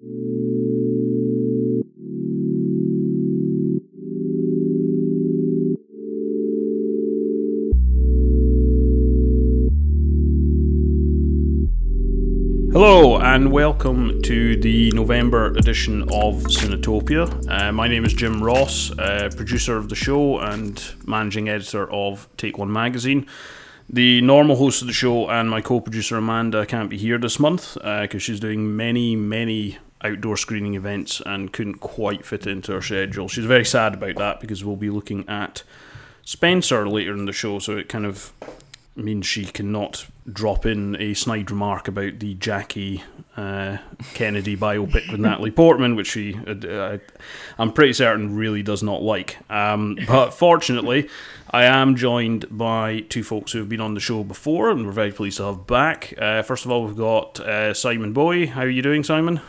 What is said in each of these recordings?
Hello and welcome to the November edition of Cinetopia. Uh, my name is Jim Ross, uh, producer of the show and managing editor of Take One magazine. The normal host of the show and my co-producer Amanda can't be here this month because uh, she's doing many, many outdoor screening events and couldn't quite fit it into her schedule. She's very sad about that because we'll be looking at Spencer later in the show, so it kind of means she cannot drop in a snide remark about the Jackie uh, Kennedy biopic with Natalie Portman, which she, uh, I'm pretty certain, really does not like. Um, but fortunately, I am joined by two folks who have been on the show before, and we're very pleased to have back. Uh, first of all, we've got uh, Simon Bowie. How are you doing, Simon?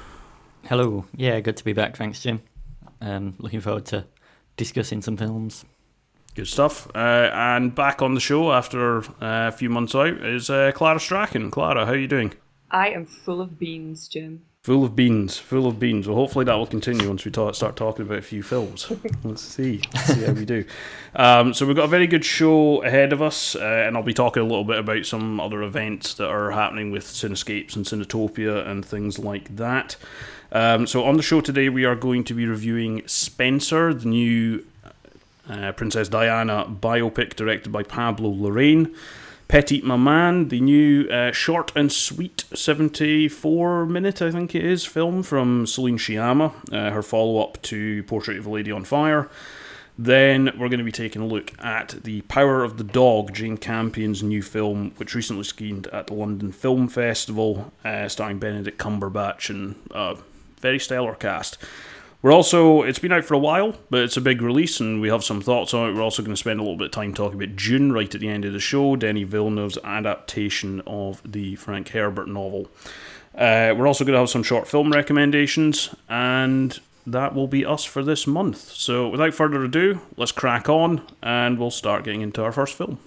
Hello. Yeah, good to be back. Thanks, Jim. Um, looking forward to discussing some films. Good stuff. Uh, and back on the show after uh, a few months out is uh, Clara Strachan. Clara, how are you doing? I am full of beans, Jim. Full of beans, full of beans. Well, hopefully that will continue once we talk, start talking about a few films. Let's see, Let's see how we do. Um, so we've got a very good show ahead of us, uh, and I'll be talking a little bit about some other events that are happening with Cinescapes and Cinetopia and things like that. Um, so on the show today, we are going to be reviewing Spencer, the new uh, Princess Diana biopic directed by Pablo Larraín. Petite Maman, the new uh, short and sweet 74 minute, I think it is, film from Celine Sciamma, uh, her follow up to Portrait of a Lady on Fire. Then we're going to be taking a look at The Power of the Dog, Jane Campion's new film, which recently screened at the London Film Festival, uh, starring Benedict Cumberbatch and a very stellar cast. We're also, it's been out for a while, but it's a big release and we have some thoughts on it. We're also going to spend a little bit of time talking about Dune right at the end of the show, Denis Villeneuve's adaptation of the Frank Herbert novel. Uh, we're also going to have some short film recommendations, and that will be us for this month. So without further ado, let's crack on and we'll start getting into our first film.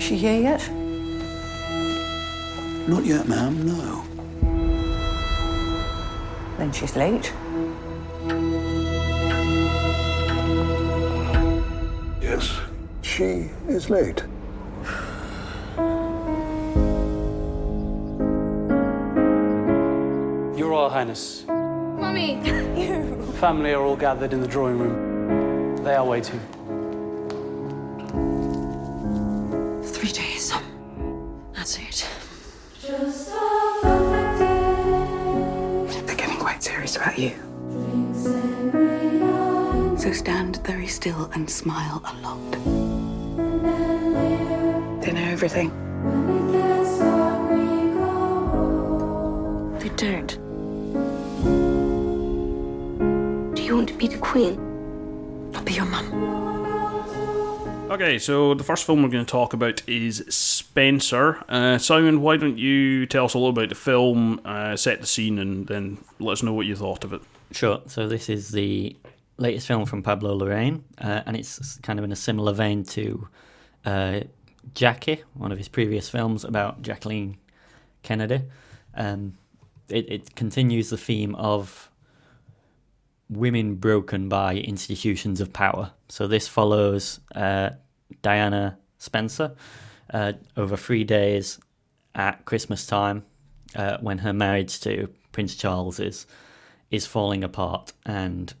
She here yet? Not yet, ma'am, no. Then she's late. Yes, she is late. Your Royal Highness. Mummy! You family are all gathered in the drawing room. They are waiting. You. So stand very still and smile a lot. They know everything. They don't. Do you want to be the queen? I'll be your mum. Okay, so the first film we're going to talk about is Spencer. Uh, Simon, why don't you tell us a little about the film, uh, set the scene, and then let us know what you thought of it? Sure. So this is the latest film from Pablo Larraín, uh, and it's kind of in a similar vein to uh, Jackie, one of his previous films about Jacqueline Kennedy. Um, it, it continues the theme of women broken by institutions of power. So this follows uh, Diana Spencer uh, over three days at Christmas time uh, when her marriage to Prince Charles is is falling apart, and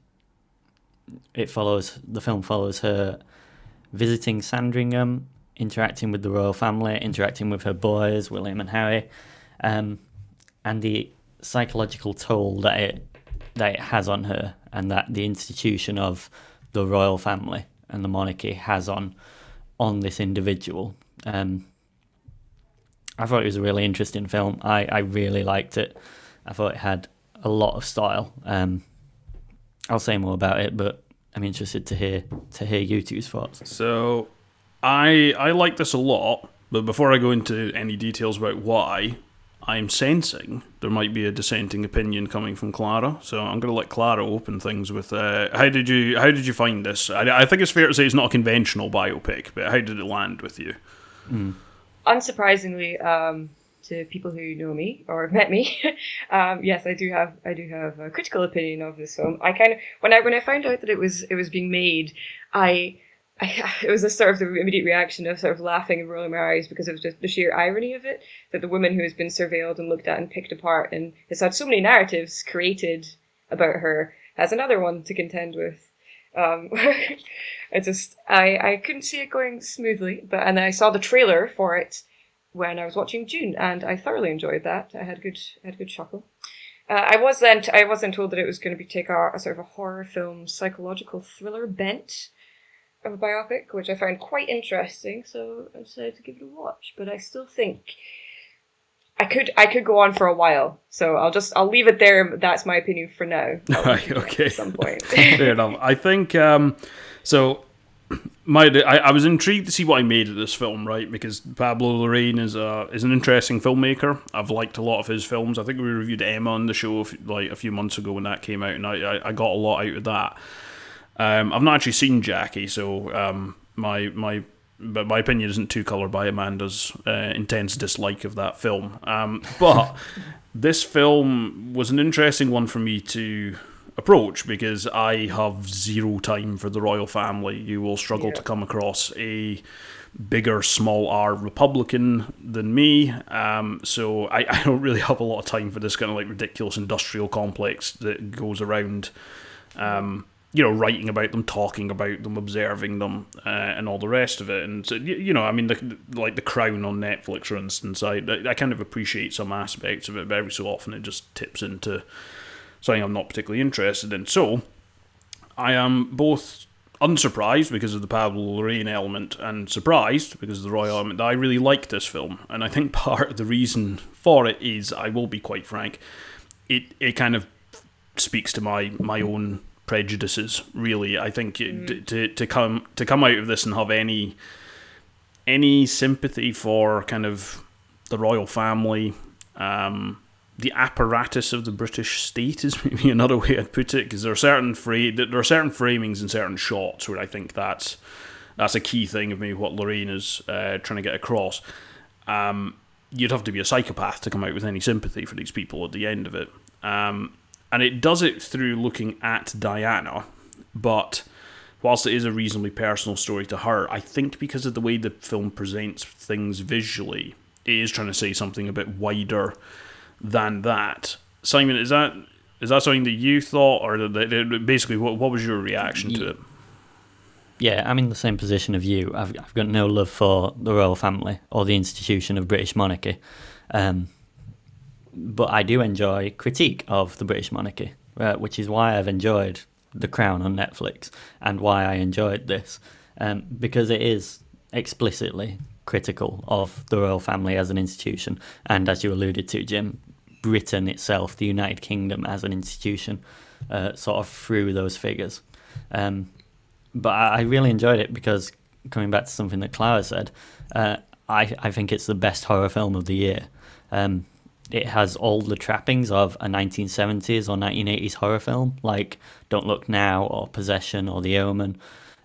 it follows the film follows her visiting Sandringham, interacting with the royal family, interacting with her boys William and Harry, um, and the psychological toll that it that it has on her, and that the institution of the royal family and the monarchy has on on this individual. Um, I thought it was a really interesting film. I, I really liked it. I thought it had a lot of style. Um, I'll say more about it, but I'm interested to hear to hear you two's thoughts. So, I I like this a lot, but before I go into any details about why, I'm sensing there might be a dissenting opinion coming from Clara. So I'm going to let Clara open things with. Uh, how did you How did you find this? I, I think it's fair to say it's not a conventional biopic, but how did it land with you? Unsurprisingly, um, to people who know me or have met me, um, yes, I do have I do have a critical opinion of this film. I kind of when I when I found out that it was it was being made, I. I, it was a sort of the immediate reaction of sort of laughing and rolling my eyes because of just the sheer irony of it. That the woman who has been surveilled and looked at and picked apart and has had so many narratives created about her has another one to contend with. Um, I just I I couldn't see it going smoothly, but and I saw the trailer for it when I was watching Dune, and I thoroughly enjoyed that. I had a good I had a good chuckle. Uh, I was then I was then told that it was going to be take a, a sort of a horror film psychological thriller bent of a biopic, which I found quite interesting. So I decided to give it a watch. But I still think I could I could go on for a while. So I'll just I'll leave it there. That's my opinion for now. Right, look at it okay. At some point. Fair enough. I think um, so. My, I, I was intrigued to see what I made of this film, right? Because Pablo Larraín is a is an interesting filmmaker. I've liked a lot of his films. I think we reviewed Emma on the show a like a few months ago when that came out, and I, I, I got a lot out of that. Um, I've not actually seen Jackie, so um, my my but my opinion isn't too coloured by Amanda's uh, intense dislike of that film. Um, but this film was an interesting one for me to approach because I have zero time for the royal family. You will struggle to come across a bigger, small R Republican than me. Um, so I, I don't really have a lot of time for this kind of like ridiculous industrial complex that goes around. Um, you know, writing about them, talking about them, observing them, uh, and all the rest of it. And so, you, you know, I mean, the, like the Crown on Netflix, for instance, I I kind of appreciate some aspects of it, but every so often it just tips into something I'm not particularly interested in. So I am both unsurprised because of the Pablo Larraín element and surprised because of the royal element that I really like this film. And I think part of the reason for it is, I will be quite frank, it, it kind of speaks to my, my own prejudices. Really, I think it, to to come to come out of this and have any any sympathy for kind of the royal family, um, the apparatus of the British state is maybe another way I'd put it, because there are certain fra- there are certain framings and certain shots where I think that's that's a key thing of maybe what Larraín is uh, trying to get across. Um, you'd have to be a psychopath to come out with any sympathy for these people at the end of it. Um, and it does it through looking at Diana, but whilst it is a reasonably personal story to her, I think because of the way the film presents things visually, it is trying to say something a bit wider than that. Simon, is that is that something that you thought, or that- that- basically what what was your reaction to it? Yeah, I'm in the same position of you. I've, I've got no love for the royal family or the institution of British monarchy. Um, but I do enjoy critique of the British monarchy, uh, which is why I've enjoyed The Crown on Netflix and why I enjoyed this. Um, because it is explicitly critical of the royal family as an institution. And as you alluded to, Jim, Britain itself, the United Kingdom as an institution, uh, sort of through those figures. Um, but I, I really enjoyed it because coming back to something that Clara said, uh, I I think it's the best horror film of the year. Um, it has all the trappings of a 1970s or 1980s horror film, like Don't Look Now or Possession or The Omen.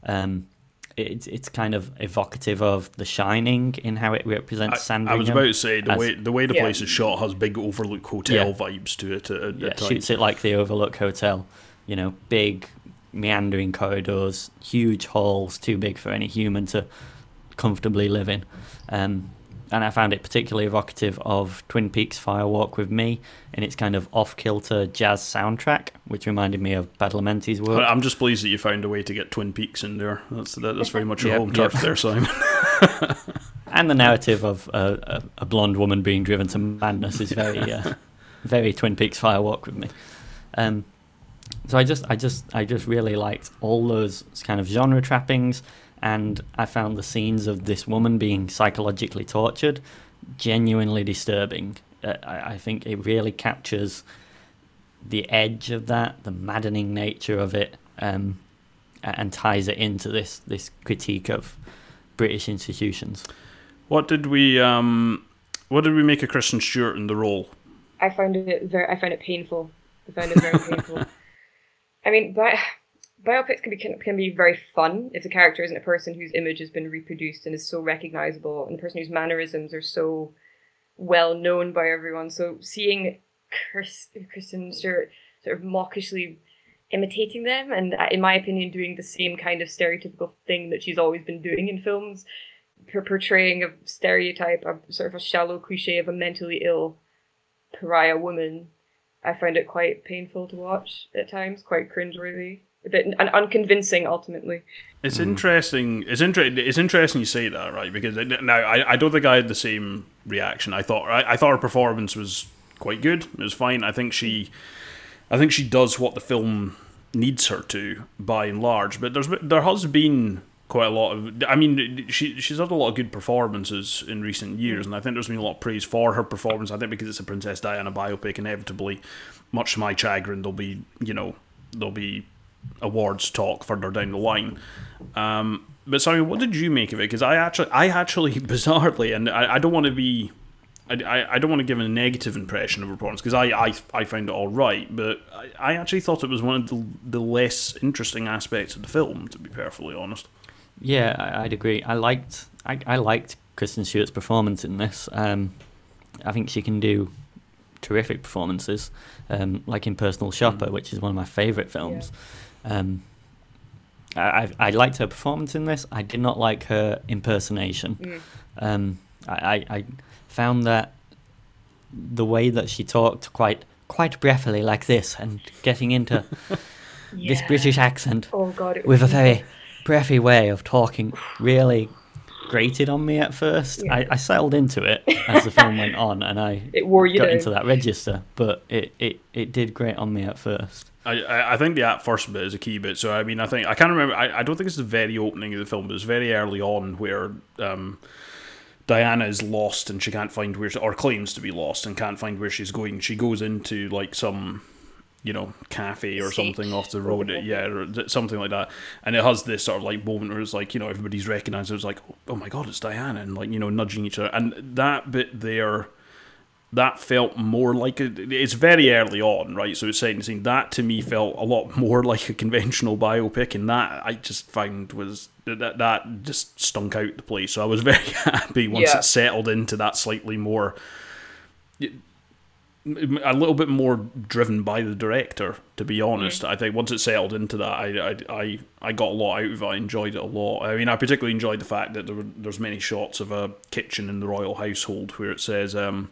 Um, it, it's kind of evocative of The Shining in how it represents I, Sandringham. I was about to say the as- way the way the Yeah. place is shot has big Overlook Hotel Yeah. vibes to it. At, at yeah, times. shoots it like the Overlook Hotel. You know, big meandering corridors, huge halls, too big for any human to comfortably live in. Um, and I found it particularly evocative of Twin Peaks Fire Walk with Me in its kind of off kilter jazz soundtrack, which reminded me of Badalamenti's work. I'm just pleased that you found a way to get Twin Peaks in there. That's that's very much your Yep, home yep. turf there, Simon. and the narrative of a, a, a blonde woman being driven to madness is very, uh, very Twin Peaks Fire Walk with me. Um, so I just, I just, I just really liked all those kind of genre trappings, and I found the scenes of this woman being psychologically tortured genuinely disturbing. Uh, I, I think it really captures the edge of that, the maddening nature of it, um, and ties it into this this critique of British institutions. What did we um What did we make of Kristen Stewart in the role? I found it very. I found it painful. I found it very painful. I mean, bi- biopics can be can, can be very fun if the character isn't a person whose image has been reproduced and is so recognizable, and the person whose mannerisms are so well known by everyone. So seeing Chris, Kristen Stewart sort of mawkishly imitating them, and uh, in my opinion, doing the same kind of stereotypical thing that she's always been doing in films, portraying a stereotype, a sort of a shallow cliche of a mentally ill pariah woman. I found it quite painful to watch at times, quite cringeworthy, and unconvincing ultimately. It's interesting. It's inter- It's interesting you say that, right? Because it, now I, I don't think I had the same reaction. I thought I, I thought her performance was quite good. It was fine. I think she, I think she does what the film needs her to, by and large. But there's there has been quite a lot of. I mean, she she's had a lot of good performances in recent years, and I think there's been a lot of praise for her performance. I think because it's a Princess Diana biopic, inevitably, much to my chagrin, there'll be you know there'll be awards talk further down the line. Um, but sorry, what did you make of it? Because I actually, I actually, bizarrely, and I, I don't want to be, I, I, I don't want to give a negative impression of her performance because I, I, I found it all right, but I, I actually thought it was one of the, the less interesting aspects of the film, to be perfectly honest. Yeah, I, I'd agree. I liked I, I liked Kristen Stewart's performance in this. Um, I think she can do terrific performances, um, like in Personal Shopper, which is one of my favourite films. Um, I, I I liked her performance in this. I did not like her impersonation. Um, I, I, I found that the way that she talked quite quite breathily like this and getting into this British accent Oh god, with a very breathy way of talking really grated on me at first. Yeah. I, I settled into it as the film went on and I It wore you got down. into that register, but it, it, it did grate on me at first. I, I think the at first bit is a key bit. So I mean, I think I can't remember. I, I don't think it's the very opening of the film, but it's very early on where um, Diana is lost and she can't find where, she, or claims to be lost and can't find where she's going. She goes into like some, you know, cafe or something off the road. Yeah, or something like that. And it has this sort of like moment where it's like you know everybody's recognized. It's like, oh my god, it's Diana, and like you know nudging each other. And that bit there that felt more like a, it's very early on, right? So it's setting the scene. That to me felt a lot more like a conventional biopic, and that I just found was that that just stunk out the place. So I was very happy once Yeah. it settled into that slightly more, a little bit more driven by the director. To be honest, I think once it settled into that, I, I I I got a lot out of it. I enjoyed it a lot. I mean, I particularly enjoyed the fact that there were, there's many shots of a kitchen in the royal household where it says. Um,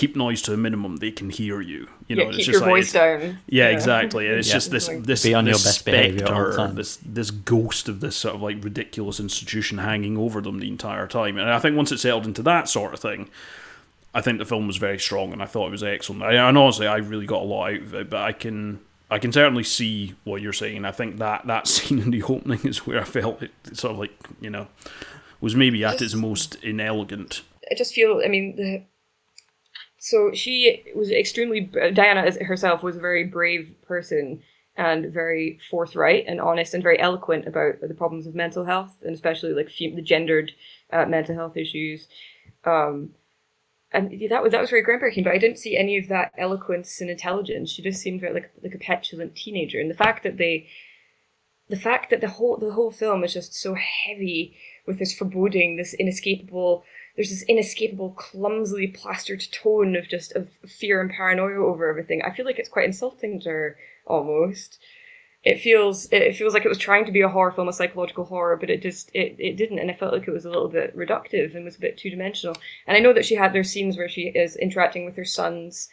keep noise to a minimum they can hear you you know yeah, it's keep just your like voice it's- down. yeah, exactly and it's Yeah. just this this Be on your this best behaviour at all spectre, this this ghost of this sort of like ridiculous institution hanging over them the entire time and i think once it settled into that sort of thing i think the film was very strong and i thought it was excellent I, and honestly i really got a lot out of it but i can I can certainly see what you're saying. I think that that scene in the opening is where I felt it sort of like you know was maybe at its most inelegant. I just feel. I mean, the so she was extremely Diana herself was a very brave person and very forthright and honest and very eloquent about the problems of mental health and especially like the gendered uh, mental health issues. Um, and that was that was very groundbreaking. But I didn't see any of that eloquence and intelligence. She just seemed very like like a petulant teenager. And the fact that they, the fact that the whole the whole film is just so heavy with this foreboding, this inescapable. There's this inescapable, clumsily plastered tone of just of fear and paranoia over everything. I feel like it's quite insulting to her almost. It feels it feels like it was trying to be a horror film, a psychological horror, but it just it, it didn't, and I felt like it was a little bit reductive and was a bit two dimensional. And I know that she had there's scenes where she is interacting with her sons,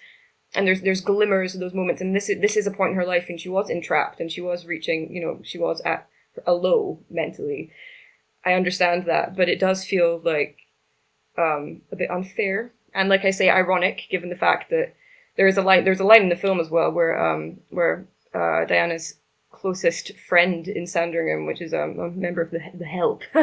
and there's there's glimmers of those moments. And this is this is a point in her life and she was entrapped and she was reaching, you know, she was at a low mentally. I understand that, but it does feel like um, a bit unfair and, like I say, ironic, given the fact that there is a line. There's a line in the film as well where um, where uh, Diana's closest friend in Sandringham, which is um, a member of the the Help,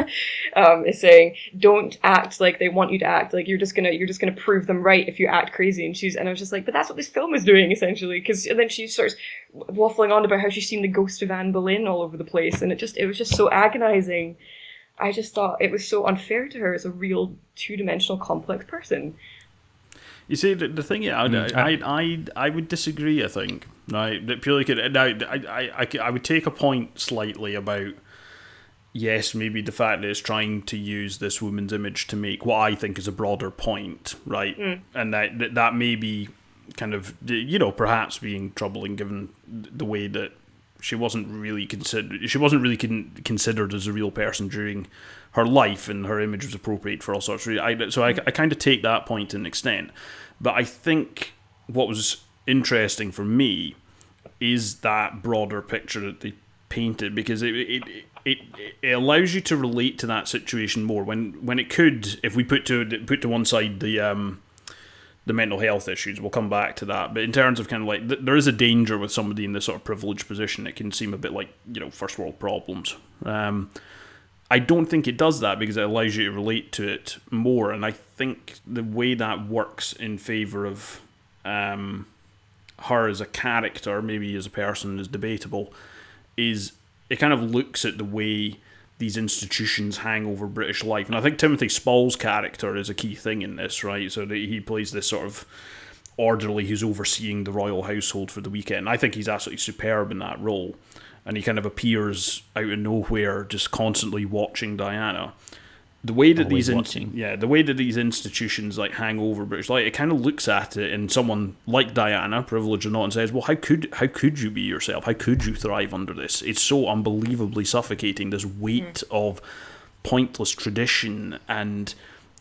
um, is saying, "Don't act like they want you to act. Like you're just gonna you're just gonna prove them right if you act crazy." And she's and I was just like, "But that's what this film is doing essentially." Because and then she starts waffling on about how she's seen the ghost of Anne Boleyn all over the place, and it just it was just so agonizing. I just thought it was so unfair to her as a real two dimensional complex person. You see, the, the thing, yeah, I, Mm, I, I, I would disagree. I think right, that purely could. Now, I, I, I, would take a point slightly about yes, maybe the fact that it's trying to use this woman's image to make what I think is a broader point, right, and that that, that may be kind of you know perhaps being troubling given the way that she wasn't really considered she wasn't really con- considered as a real person during her life and her image was appropriate for all sorts of reasons. So I, I kind of take that point to an extent but I think what was interesting for me is that broader picture that they painted because it it, it, it allows you to relate to that situation more when when it could if we put to put to one side the um the mental health issues. We'll come back to that. But in terms of kind of like, th- there is a danger with somebody in this sort of privileged position. It can seem a bit like, you know, first world problems. Um, I don't think it does that because it allows you to relate to it more. And I think the way that works in favour of um, her as a character, maybe as a person, is debatable, is it kind of looks at the way these institutions hang over British life. And I think Timothy Spall's character is a key thing in this, right? So that he plays this sort of orderly who's overseeing the royal household for the weekend. I think he's absolutely superb in that role. And he kind of appears out of nowhere, just constantly watching Diana. The way that Always these in- yeah, the way that these institutions like hang over British life, it kind of looks at it and someone like Diana, privileged or not, and says, "Well, how could how could you be yourself? How could you thrive under this? It's so unbelievably suffocating. This weight hmm. of pointless tradition and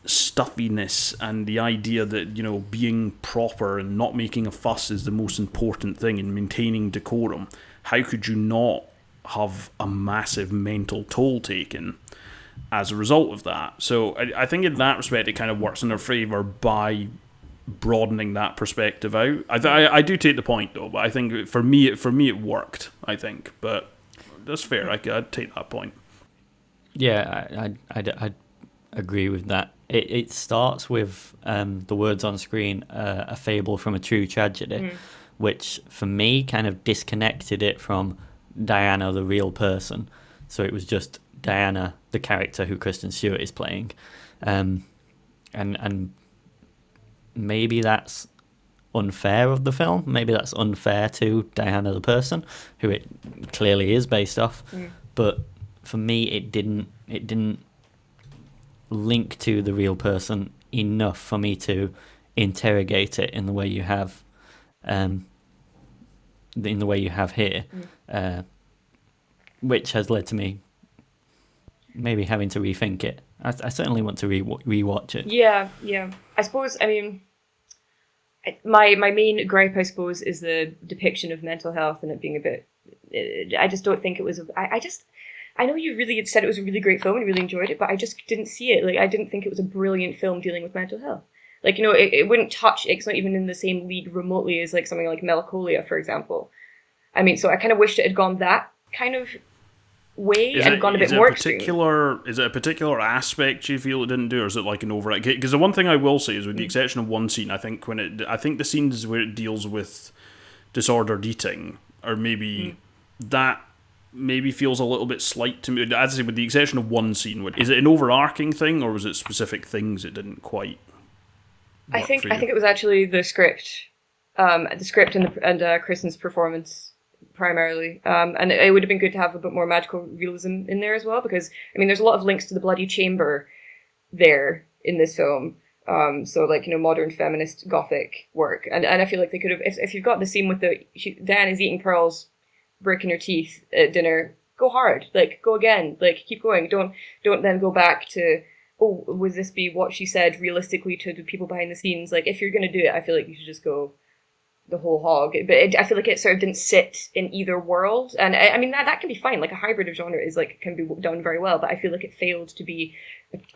stuffiness, and the idea that you know being proper and not making a fuss is the most important thing in maintaining decorum. How could you not have a massive mental toll taken?" As a result of that. So I, I think in that respect, it kind of works in their favour by broadening that perspective out. I, th- I I do take the point though, but I think for me it for me it worked. I think, but that's fair. I, I'd take that point. Yeah, I, I, I'd, I'd agree with that. It, it starts with um, the words on screen, uh, a fable from a true tragedy, which for me kind of disconnected it from Diana, the real person. So it was just Diana, the character who Kristen Stewart is playing, um, and and maybe that's unfair of the film. Maybe that's unfair to Diana, the person, who it clearly is based off. But for me, it didn't. It didn't link to the real person enough for me to interrogate it in the way you have, um, in the way you have here, uh, which has led to me maybe having to rethink it. I, I certainly want to re rewatch it. Yeah, yeah. I suppose. I mean, my my main gripe, I suppose, is the depiction of mental health and it being a bit. uh, I just don't think it was. I, I just. I know you really said it was a really great film and really enjoyed it, but I just didn't see it. Like, I didn't think it was a brilliant film dealing with mental health. Like, you know, it, it wouldn't touch. It's not even in the same league remotely as like something like Melancholia, for example. I mean, so I kind of wished it had gone that kind of way Is and it, gone a bit more a extreme. particular is it a particular aspect you feel it didn't do, or is it like an overall? Because the one thing I will say is, Mm. with the exception of one scene, I think when it, I think the scenes where it deals with disordered eating, or maybe Mm. that maybe feels a little bit slight to me. As I say, with the exception of one scene, is it an overarching thing, or was it specific things it didn't quite? I think I think it was actually the script, um, the script and the, and uh, Kristen's performance primarily. Um, and it, it would have been good to have a bit more magical realism in there as well because I mean, there's a lot of links to the bloody chamber there in this film. Um, so like you know, modern feminist gothic work, and and I feel like they could have if, if you've got the scene with the she, Dan is eating pearls, breaking her teeth at dinner. Go hard, like go again, like keep going. Don't don't then go back to oh, would this be what she said realistically to the people behind the scenes? Like, if you're to do it, I feel like you should just go the whole hog. But it, I feel like it sort of didn't sit in either world. And I, I mean, that, that can be fine. Like, a hybrid of genre is like, can be done very well. But I feel like it failed to be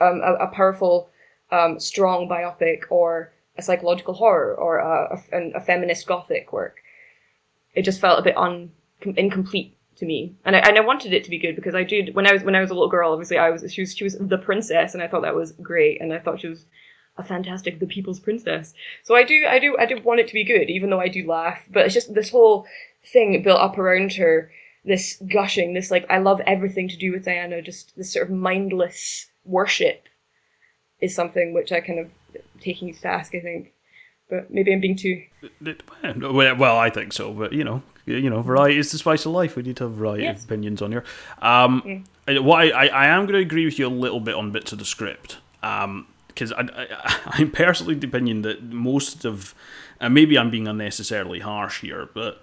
um, a, a powerful, um, strong biopic or a psychological horror or a, a, a feminist gothic work. It just felt a bit un, incomplete to me, and I, and I wanted it to be good because I did when I was when I was a little girl. Obviously, I was she was she was the princess, and I thought that was great, and I thought she was a fantastic the people's princess. So I do I do I do want it to be good, even though I do laugh. But it's just this whole thing built up around her, this gushing, this like I love everything to do with Diana, just this sort of mindless worship is something which I kind of taking to task. I think. but maybe I'm being too. Well, I think so, but you know, you know, variety is the spice of life. We need to have variety Yes. of opinions on here. Um, What I, I, I am going to agree with you a little bit on bits of the script, because I, I, I'm personally the opinion that most of, and maybe I'm being unnecessarily harsh here, but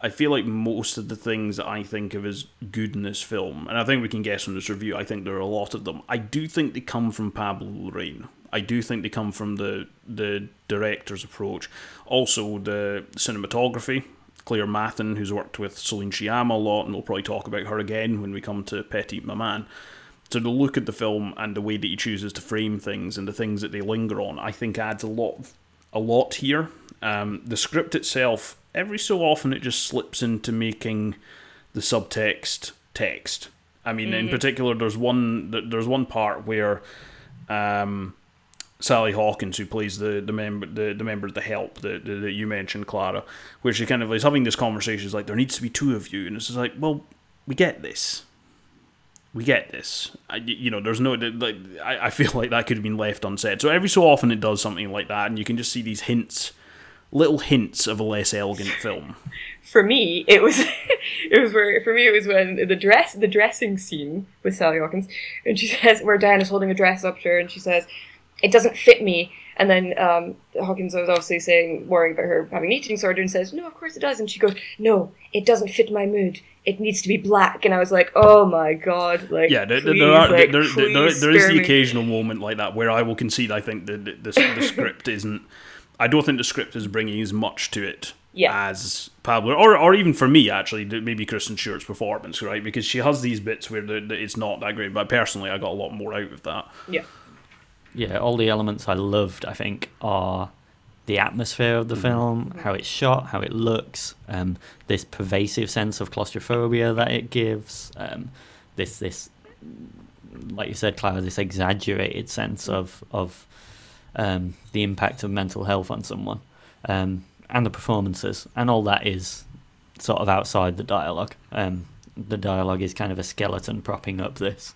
I feel like most of the things that I think of as good in this film, and I think we can guess from this review, I think there are a lot of them. I do think they come from Pablo Larraín. I do think they come from the the director's approach. Also, the cinematography. Claire Mathon, who's worked with Celine Sciamma a lot, and we'll probably talk about her again when we come to Petit Maman. So the look at the film and the way that he chooses to frame things and the things that they linger on, I think adds a lot, a lot here. Um, the script itself, every so often, it just slips into making the subtext text. I mean, in particular, there's one there's one part where um, Sally Hawkins, who plays the the member the, the member of the help that, that that you mentioned, Clara, where she kind of is having this conversation. Is like there needs to be two of you, and it's just like, well, we get this, we get this. I, you know, there's no like I, I feel like that could have been left unsaid. So every so often it does something like that, and you can just see these hints, little hints of a less elegant film. For me, it was it was where for me it was when the dress the dressing scene with Sally Hawkins, and she says where Diana's holding a dress up to her, and she says, "It doesn't fit me." And then um, Hawkins was obviously saying, worrying about her having an eating disorder, and says, "No, of course it does." And she goes, "No, it doesn't fit my mood. It needs to be black." And I was like, "Oh my god!" Like, Yeah, there, please, there are like, there, there, there, is the me. occasional moment like that where I will concede. I think the the, the, the script isn't. I don't think the script is bringing as much to it Yeah. as Pablo, or or even for me actually, maybe Kristen Stewart's performance, right? Because she has these bits where the, the, it's not that great. But personally, I got a lot more out of that. Yeah. Yeah, all the elements I loved, I think, are the atmosphere of the film, how it's shot, how it looks, um, this pervasive sense of claustrophobia that it gives, um, this this, like you said, Clara, this exaggerated sense of of um, the impact of mental health on someone, um, and the performances, and all that is sort of outside the dialogue. Um, the dialogue is kind of a skeleton propping up this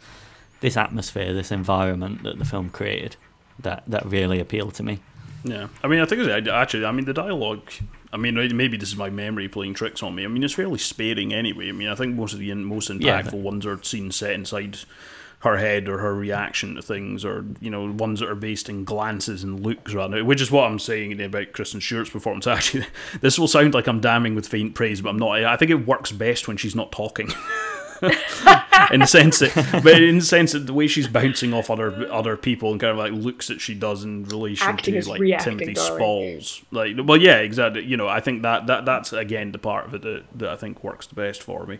this atmosphere, this environment that the film created, that that really appealed to me. Yeah, I mean, I think it's, actually, I mean, the dialogue. I mean, maybe this is my memory playing tricks on me. I mean, it's fairly sparing anyway. I mean, I think most of the in- most impactful Yeah, but- ones are scenes set inside her head or her reaction to things, or you know, ones that are based in glances and looks rather. Which is what I'm saying about Kristen Stewart's performance. Actually, this will sound like I'm damning with faint praise, but I'm not. I think it works best when she's not talking. in the sense that, but in the sense that the way she's bouncing off other other people and kind of like looks that she does in relation Acting to like reacting, Timothy darling. Spalls, like well, yeah, exactly. You know, I think that that that's again the part of it that, that I think works the best for me.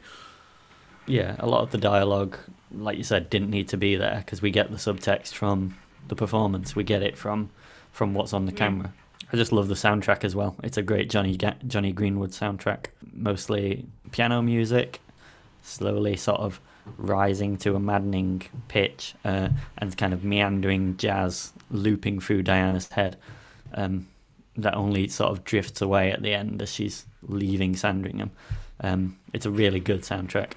Yeah, a lot of the dialogue, like you said, didn't need to be there because we get the subtext from the performance. We get it from from what's on the camera. I just love the soundtrack as well. It's a great Johnny Jonny Greenwood soundtrack. Mostly piano music, slowly sort of rising to a maddening pitch, uh, and kind of meandering jazz looping through Diana's head. Um, that only sort of drifts away at the end as she's leaving Sandringham. Um, it's a really good soundtrack.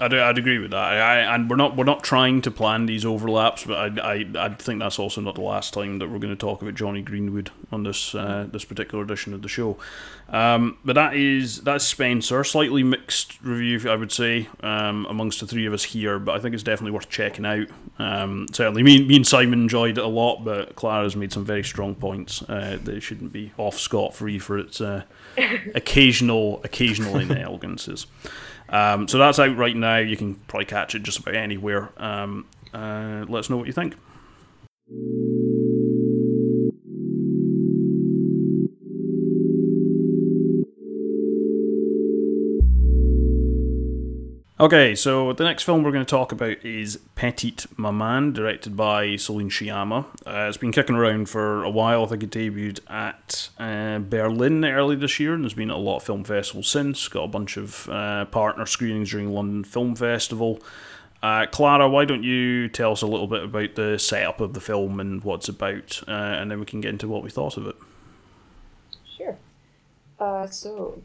I'd, I'd agree with that. I, I, and we're not we're not trying to plan these overlaps, but I, I I think that's also not the last time that we're going to talk about Jonny Greenwood on this uh, this particular edition of the show. Um, but that is that's Spencer. Slightly mixed review, I would say, um, amongst the three of us here. But I think it's definitely worth checking out. Um, certainly, me, me and Simon enjoyed it a lot, but Clara's made some very strong points uh, that it shouldn't be off scot free for its uh, occasional occasional inelegances. Um, so that's out right now. You can probably catch it just about anywhere. Um, uh, let us know what you think. Okay, so the next film we're going to talk about is Petite Maman, directed by Celine Sciamma. Uh, it's been kicking around for a while. I think it debuted at uh, Berlin early this year, and there's been a lot of film festivals since. Got a bunch of uh, partner screenings during London Film Festival. Uh, Clara, why don't you tell us a little bit about the setup of the film and what it's about, uh, and then we can get into what we thought of it. Sure. Uh, so,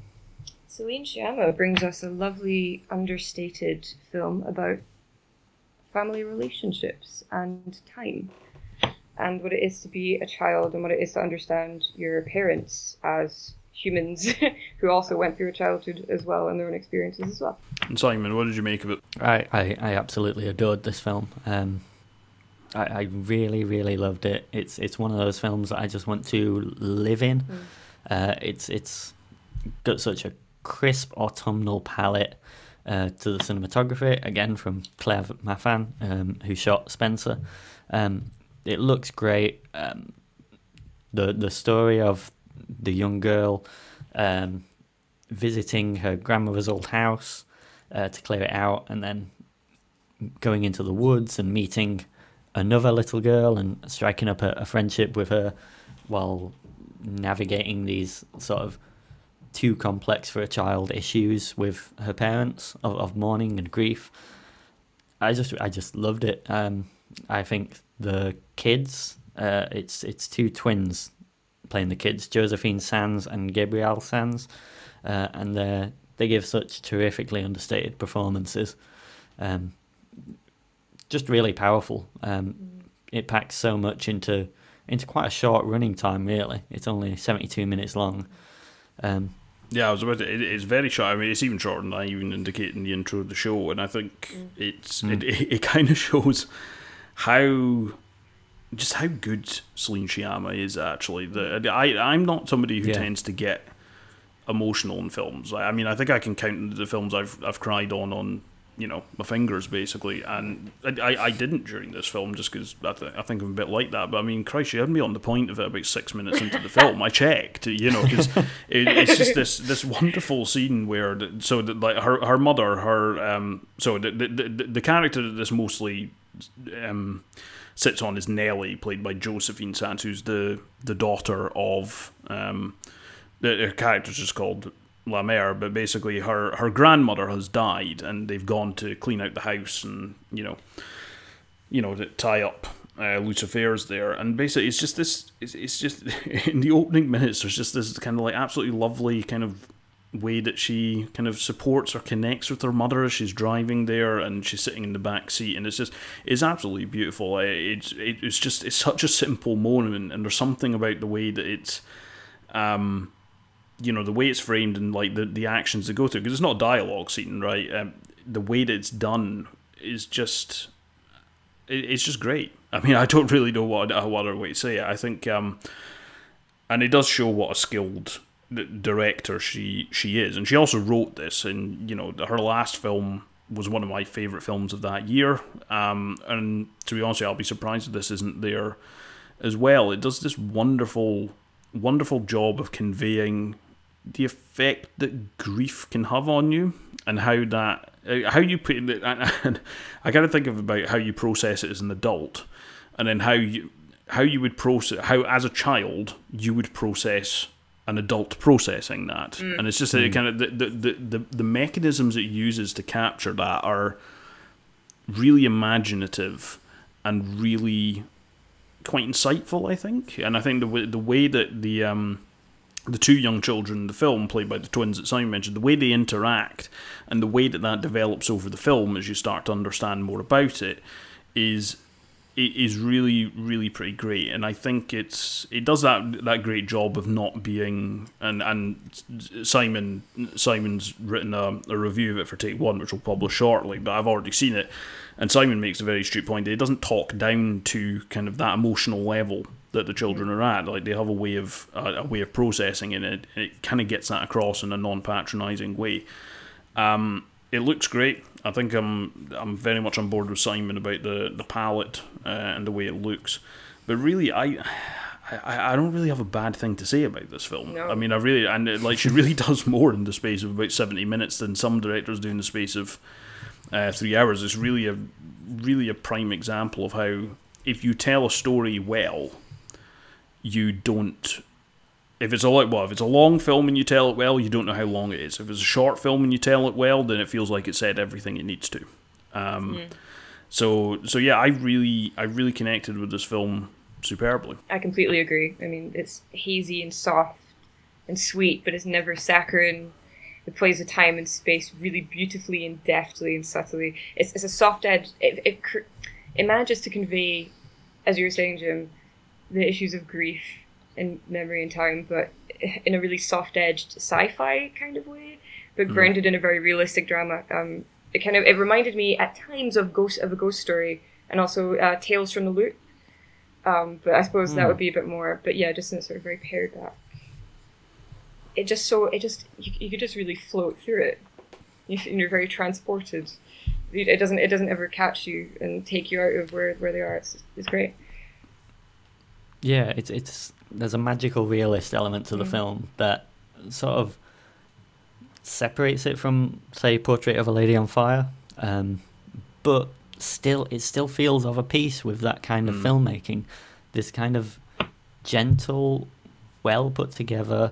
Celine Sciamma brings us a lovely, understated film about family relationships and time. and what it is to be a child and what it is to understand your parents as humans who also went through a childhood as well and their own experiences as well. And Simon, what did you make of it? I, I, I absolutely adored this film. Um, I, I really, really loved it. It's it's one of those films that I just want to live in. Uh, it's it's got such a crisp autumnal palette uh, to the cinematography. Again, from Claire Mathon, um, who shot Spencer. Um, it looks great. Um, the the story of the young girl um, visiting her grandmother's old house uh, to clear it out, and then going into the woods and meeting another little girl and striking up a, a friendship with her while navigating these sort of too complex for a child issues with her parents of, of mourning and grief. I just I just loved it. Um, I think the kids, uh, it's it's two twins playing the kids, Josephine Sanz and Gabrielle Sanz, uh, and they they give such terrifically understated performances. Um, just really powerful. Um, it packs so much into into quite a short running time. Really, it's only seventy two minutes long. Um, Yeah, I was about to. It, it's very short. I mean, it's even shorter than I even indicate in the intro of the show, and I think mm. it's mm. it, it, it kind of shows how just how good Celine Sciamma is actually. The mm. I I'm not somebody who Yeah. tends to get emotional in films. I, I mean, I think I can count the films I've I've cried on on you know my fingers basically, and I I, I didn't during this film just because I, th- I think I'm a bit like that. But I mean, Christ, you had me on the point of it about six minutes into the film. I checked, you know, because it, it's just this this wonderful scene where the, so that like her her mother her um so the the the, the character that this mostly um sits on is Nelly, played by Josephine Sanz, who's the the daughter of um the her character's just called La Mère, but basically her her grandmother has died and they've gone to clean out the house and you know you know to tie up uh, affairs there. And basically it's just this it's, it's just in the opening minutes there's just this kind of like absolutely lovely kind of way that she kind of supports or connects with her mother as she's driving there and she's sitting in the back seat. And it's just it's absolutely beautiful. It's it's just it's such a simple moment and there's something about the way that it's um you know the way it's framed and like the, the actions that go through because it's not a dialogue scene right? Um, the way that it's done is just it, it's just great. I mean i don't really know what, what other way to say. It i think um and it does show what a skilled director she she is. And she also wrote this and you know her last film was one of my favorite films of that year. Um and to be honest i'll be surprised if this isn't there as well. It does this wonderful wonderful job of conveying the effect that grief can have on you and how that uh, how you put it and, and I gotta think of about how you process it as an adult and then how you how you would process how as a child you would process an adult processing that. And it's just a kind of the, the, the, the, the mechanisms it uses to capture that are really imaginative and really quite insightful, I think. And I think the the way that the um, the two young children in the film, played by the twins that Simon mentioned, the way they interact and the way that that develops over the film as you start to understand more about it is it is really really pretty great. And i think it's it does that that great job of not being and and simon simon's written a, a review of it for take one which we'll publish shortly but i've already seen it. And simon makes a very astute point that it doesn't talk down to kind of that emotional level that the children are at like they have a way of uh, a way of processing it and it, it kind of gets that across in a non-patronizing way um, it looks great. I think I'm I'm very much on board with Simon about the the palette uh, and the way it looks. But really, I, I I don't really have a bad thing to say about this film. No. I mean, I really and it, like she really does more in the space of about seventy minutes than some directors do in the space of uh, three hours. It's really a really a prime example of how if you tell a story well, you don't if it's a like well, if it's a long film and you tell it well, you don't know how long it is. If it's a short film and you tell it well, then it feels like it said everything it needs to. Um, So so yeah, I really I really connected with this film superbly. I completely agree. I mean, it's hazy and soft and sweet, but it's never saccharine. It plays with time and space really beautifully and deftly and subtly. It's, it's a soft edge. It, it, it manages to convey, as you were saying, Jim, the issues of grief and memory and time, but in a really soft-edged sci-fi kind of way, but grounded in a very realistic drama. Um, it kind of it reminded me at times of ghost of a ghost story, and also uh, Tales from the Loop. Um, but I suppose that would be a bit more. But yeah, just in a sort of very pared back. It just so it just you, you could just really float through it. You, and you're very transported. It it doesn't it doesn't ever catch you and take you out of where, where they are. It's it's great. Yeah, it's it's there's a magical realist element to the film that sort of separates it from say Portrait of a Lady on Fire, um, but still it still feels of a piece with that kind of filmmaking. This kind of gentle, well put together,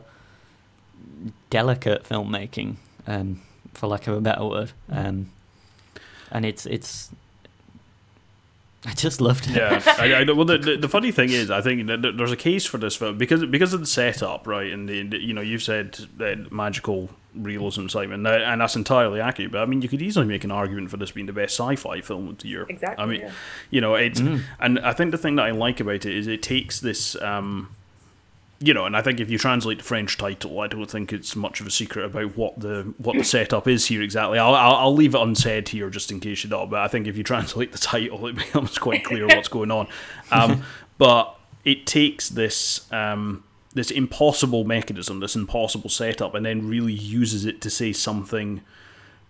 delicate filmmaking, um, for lack of a better word. Um, and it's it's. I just loved it. Yeah, I, I, well, the, the, the funny thing is, I think that there's a case for this film because because of the setup, right? And the, the- you know, you've said that magical realism, Simon, and that's entirely accurate. But I mean, you could easily make an argument for this being the best sci-fi film of the year. Exactly, I mean, yeah. you know, it's and I think the thing that I like about it is it takes this. Um, you know, and I think if you translate the French title, I don't think it's much of a secret about what the what the setup is here exactly. I'll I'll, I'll leave it unsaid here just in case you don't. But I think if you translate the title, it becomes quite clear what's going on. Um, but it takes this um, this impossible mechanism, this impossible setup, and then really uses it to say something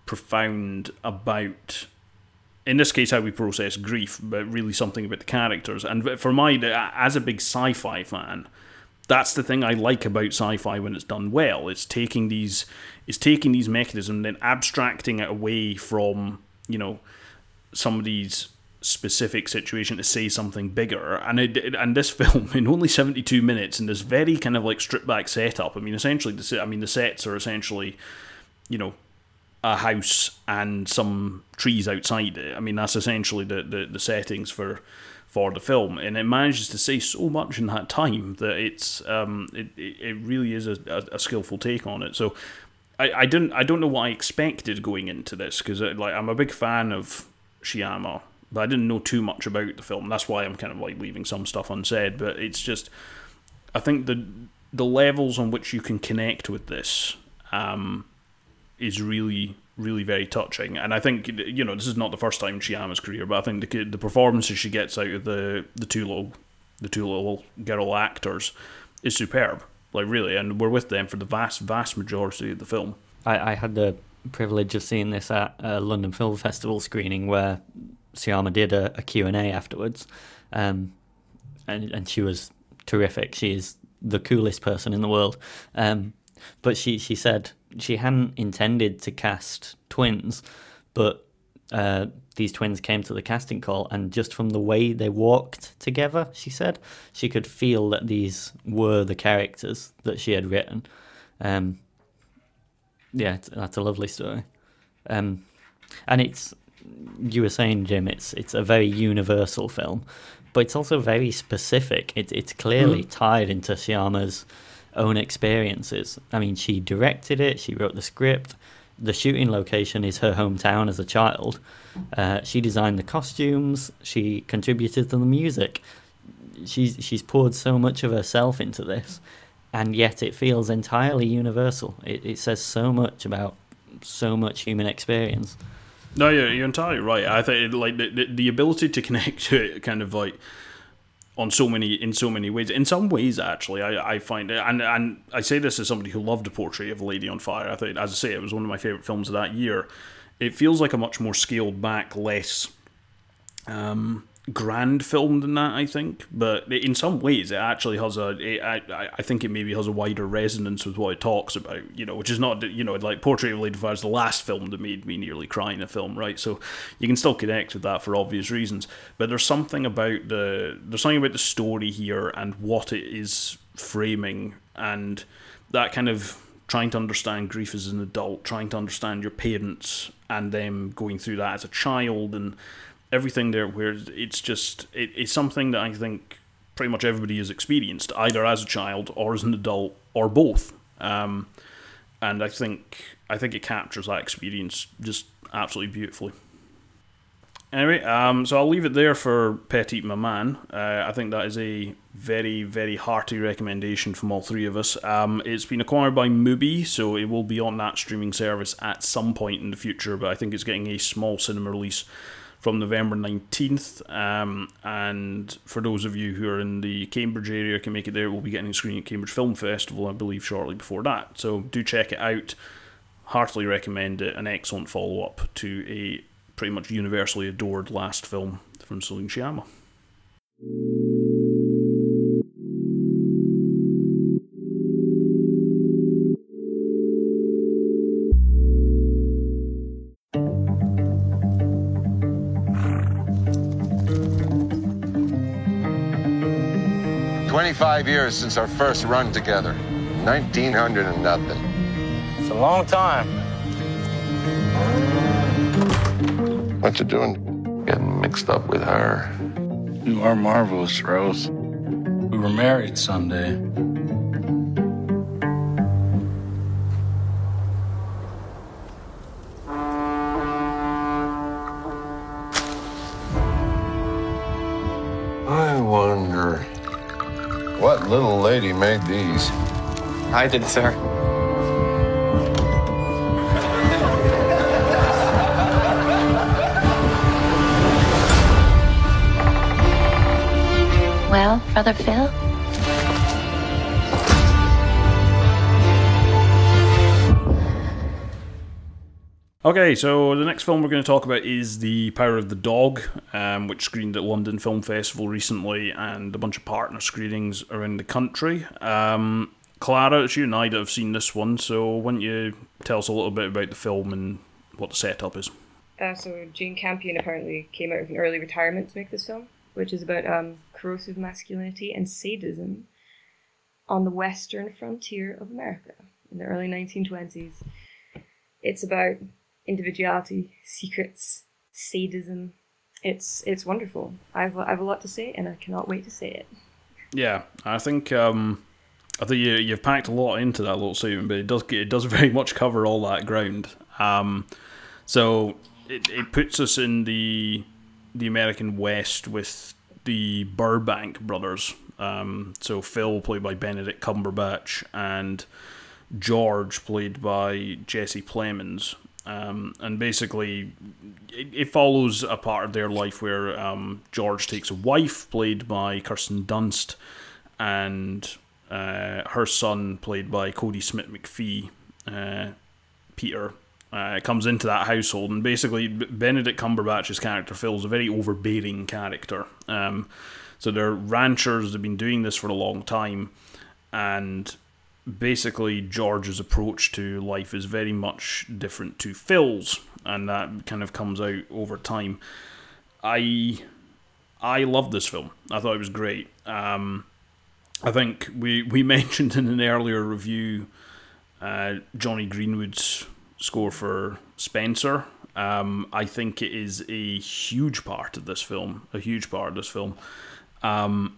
profound about in this case, how we process grief, but really something about the characters. And for my, as a big sci-fi fan, that's the thing I like about sci-fi when it's done well. It's taking these, it's taking these mechanisms and then abstracting it away from you know somebody's specific situation to say something bigger. And it, it- and this film in only seventy two minutes in this very kind of like stripped back setup. I mean, essentially, the I mean the sets are essentially, you know, a house and some trees outside it. I mean, that's essentially the, the, the settings for for the film, and it manages to say so much in that time that it's um it, it, really is a, a, a skillful take on it. So. I, I didn't I don't know what I expected going into this because like I'm a big fan of Sciamma, but I didn't know too much about the film. That's why I'm kind of like leaving some stuff unsaid. But it's just I think the the levels on which you can connect with this um, is really really very touching. And I think you know this is not the first time in Sciamma's career, but I think the the performances she gets out of the the two little the two little girl actors is superb. Like really, and we're with them for the vast vast majority of the film. I, I had the privilege of seeing this at a London Film Festival screening where Sciamma did a, a Q&A afterwards. Um, and, and she was terrific. She is the coolest person in the world. Um, but she, she said she hadn't intended to cast twins, but uh, these twins came to the casting call, and just from the way they walked together, she said, she could feel that these were the characters that she had written. Um, yeah, it's, that's a lovely story. Um, and it's you were saying, Jim, it's it's a very universal film, but it's also very specific. It, it's clearly tied into Sciamma's own experiences. I mean, she directed it, she wrote the script. The shooting location is her hometown as a child. Uh, she designed the costumes. She contributed to the music. She's she's poured so much of herself into this, and yet it feels entirely universal. It, it says so much about so much human experience. No, you're, you're entirely right. I think like the, the, the ability to connect to it, kind of like on so many in so many ways. In some ways, actually, I, I find it, and and I say this as somebody who loved a portrait of a lady on fire. I think, as I say, it was one of my favorite films of that year. It feels like a much more scaled back, less um, grand film than that. I think, but in some ways, it actually has a. It, I I- think it maybe has a wider resonance with what it talks about. You know, which is not you know like Portrait of Lady Fire is the last film that made me nearly cry in a film, right? So you can still connect with that for obvious reasons. But there's something about the there's something about the story here and what it is framing and that kind of trying to understand grief as an adult, trying to understand your parents and them going through that as a child and everything there where it's just it, it's something that I think pretty much everybody has experienced either as a child or as an adult or both um, and I think I think it captures that experience just absolutely beautifully Anyway, um, so I'll leave it there for Petite Maman. Uh, I think that is a very, very hearty recommendation from all three of us. Um, it's been acquired by Mubi, so it will be on that streaming service at some point in the future, but I think it's getting a small cinema release from November 19th. Um, and for those of you who are in the Cambridge area can make it there, we'll be getting a screening at Cambridge Film Festival, I believe, shortly before that. So do check it out. Heartily recommend it. An excellent follow up to a pretty much universally adored last film from Celine Sciamma. 25 years since our first run together. 1900 and nothing. It's a long time. What you doing? Getting mixed up with her. You are marvelous, Rose. We were married someday. What little lady made these. I did, sir. Well, Brother Phil? Okay, so the next film we're going to talk about is The Power of the Dog, um, which screened at London Film Festival recently and a bunch of partner screenings around the country. Um, Clara, it's you and I that have seen this one, so why don't you tell us a little bit about the film and what the setup is? Uh, so Jane Campion apparently came out of an early retirement to make this film, which is about um, corrosive masculinity and sadism on the western frontier of America in the early 1920s. It's about individuality, secrets, sadism. It's it's wonderful. I've I have a lot to say, and I cannot wait to say it. Yeah, I think um, I think you you've packed a lot into that little statement, but it does it does very much cover all that ground. Um, so it, it puts us in the the American West with the Burbank brothers. Um, so Phil played by Benedict Cumberbatch and George played by Jesse Plemons. Um, and basically, it, it follows a part of their life where um, George takes a wife, played by Kirsten Dunst, and uh, her son, played by Kodi Smit-McPhee, uh, Peter, uh, comes into that household. And basically, Benedict Cumberbatch's character, Phil, is a very overbearing character. Um, so they're ranchers, they've been doing this for a long time, and basically George's approach to life is very much different to Phil's, and that kind of comes out over time. I I love this film. I thought it was great. Um, I think we we mentioned in an earlier review uh, Jonny Greenwood's score for Spencer. Um, I think it is a huge part of this film. A huge part of this film. Um,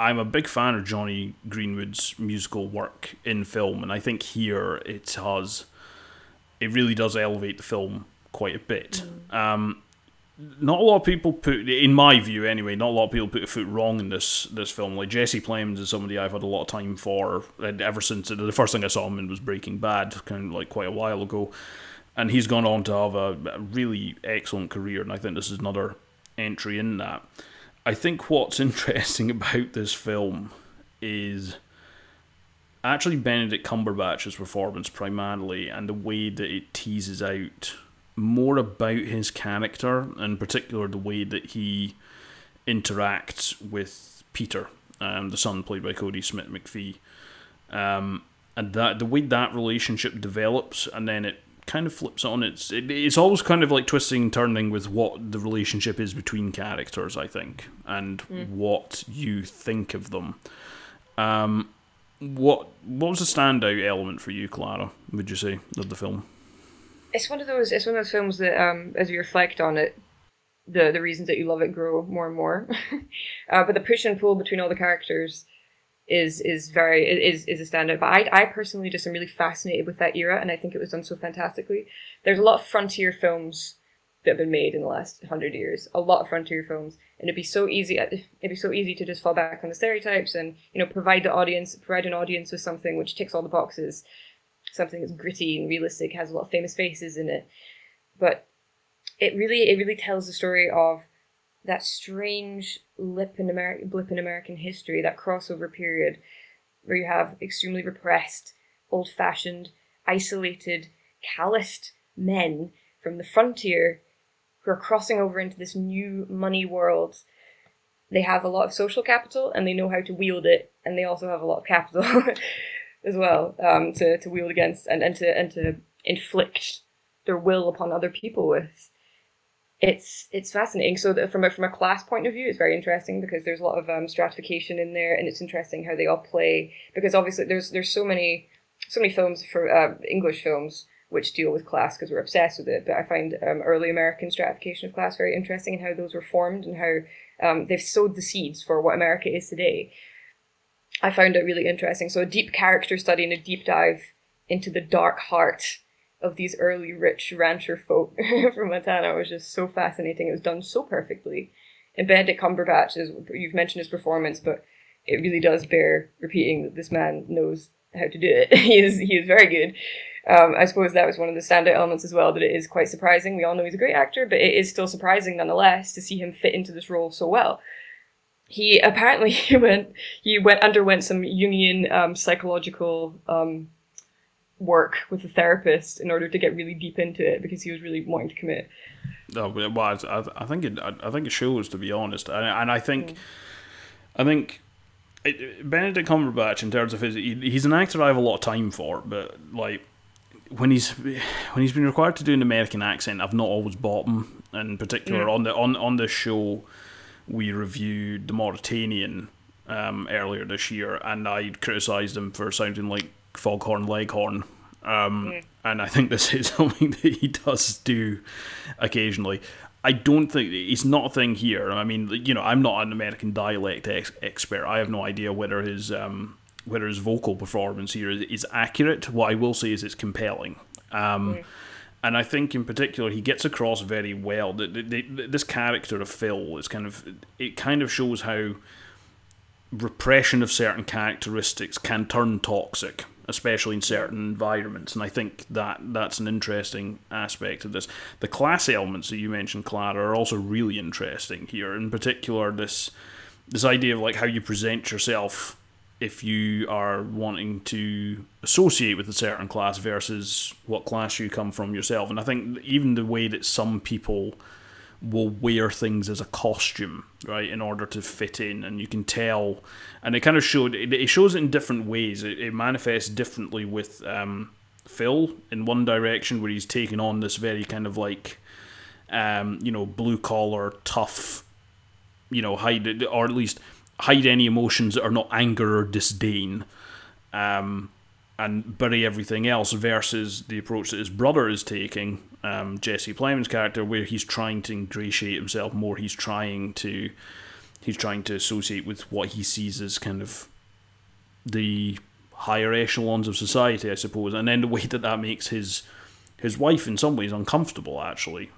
I'm a big fan of Jonny Greenwood's musical work in film, and I think here it has, it really does elevate the film quite a bit. Um, not a lot of people put, in my view anyway, not a lot of people put a foot wrong in this this film. Like Jesse Plemons is somebody I've had a lot of time for ever since the first thing I saw him in was Breaking Bad, kind of like quite a while ago, and he's gone on to have a, a really excellent career, and I think this is another entry in that. I think what's interesting about this film is actually Benedict Cumberbatch's performance primarily and the way that it teases out more about his character, in particular the way that he interacts with Peter, um, the son played by Kodi Smit-McPhee, um, and that the way that relationship develops, and then it kind of flips on its. It, it's always kind of like twisting and turning with what the relationship is between characters, I think, and what you think of them. Um, what what was the standout element for you, Clara? Would you say of the film? It's one of those. It's one of those films that, um, as you reflect on it, the the reasons that you love it grow more and more. uh, but the push and pull between all the characters is is very is is a standout. But I I personally just am really fascinated with that era, and I think it was done so fantastically. There's a lot of frontier films that have been made in the last hundred years. A lot of frontier films, and it'd be so easy. Uh, it'd be so easy to just fall back on the stereotypes and you know provide the audience, provide an audience with something which ticks all the boxes, something that's gritty and realistic, has a lot of famous faces in it, but it really it really tells the story of that strange blip in American blip in American history, that crossover period where you have extremely repressed, old-fashioned, isolated, calloused men from the frontier who are crossing over into this new money world. They have a lot of social capital and they know how to wield it, and they also have a lot of capital as well um, to, to wield against and, and to and to inflict their will upon other people with it's it's fascinating. So that from a from a class point of view, it's very interesting because there's a lot of um, stratification in there, and it's interesting how they all play. Because obviously, there's there's so many so many films for uh, English films which deal with class because we're obsessed with it. But I find um, early American stratification of class very interesting and how those were formed and how um, they've sowed the seeds for what America is today. I found it really interesting. So a deep character study and a deep dive into the dark heart of these early rich rancher folk from Montana was just so fascinating. It was done so perfectly. And Benedict Cumberbatch, is, you've mentioned his performance, but it really does bear repeating that this man knows how to do it. he is he is very good. Um, I suppose that was one of the standout elements as well. That it is quite surprising. We all know he's a great actor, but it is still surprising nonetheless to see him fit into this role so well. He apparently he went he went underwent some Jungian um, psychological um, work with a therapist in order to get really deep into it because he was really wanting to commit. Oh, well, I, I think it, I think it shows to be honest, and, and I think, mm. I think. It, Benedict Cumberbatch, in terms of his, he, he's an actor I have a lot of time for, but like when he's when he's been required to do an American accent, I've not always bought him. In particular, mm. on the on on this show, we reviewed the Mauritanian um, earlier this year, and I criticised him for sounding like Foghorn Leghorn. Um, mm. And I think this is something that he does do occasionally. I don't think it's not a thing here. I mean, you know, I'm not an American dialect ex- expert. I have no idea whether his um, whether his vocal performance here is, is, accurate. What I will say is it's compelling. Um, mm. And I think, in particular, he gets across very well. that this character of Phil is kind of it kind of shows how repression of certain characteristics can turn toxic especially in certain environments. And I think that that's an interesting aspect of this. The class elements that you mentioned, Clara, are also really interesting here. In particular, this this idea of like how you present yourself if you are wanting to associate with a certain class versus what class you come from yourself. And I think even the way that some people will wear things as a costume, right, in order to fit in, and you can tell, and it kind of showed it, shows it in different ways. It, it manifests differently with um, Phil in one direction, where he's taking on this very kind of like, um, you know, blue collar, tough, you know, hide or at least hide any emotions that are not anger or disdain. Um, and bury everything else versus the approach that his brother is taking, um, Jesse Plemons' character, where he's trying to ingratiate himself more. He's trying to he's trying to associate with what he sees as kind of the higher echelons of society, I suppose, and then the way that that makes his his wife in some ways uncomfortable, actually.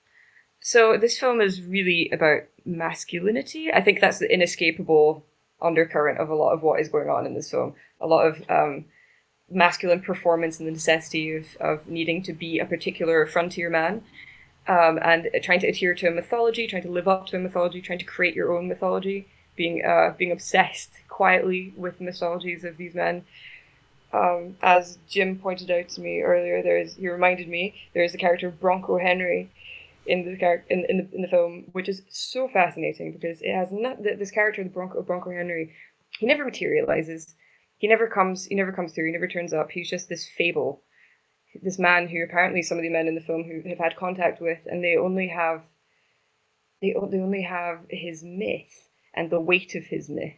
So this film is really about masculinity. I think that's the inescapable undercurrent of a lot of what is going on in this film. A lot of um, masculine performance and the necessity of, of needing to be a particular frontier man um, and trying to adhere to a mythology, trying to live up to a mythology, trying to create your own mythology, being uh, being obsessed quietly with mythologies of these men. Um, as Jim pointed out to me earlier, there's he reminded me there's the character Bronco Henry in the character in, in the in the film, which is so fascinating because it has not this character, the Bronco Bronco Henry, he never materializes he never comes he never comes through he never turns up he's just this fable this man who apparently some of the men in the film who have had contact with and they only have they, they only have his myth and the weight of his myth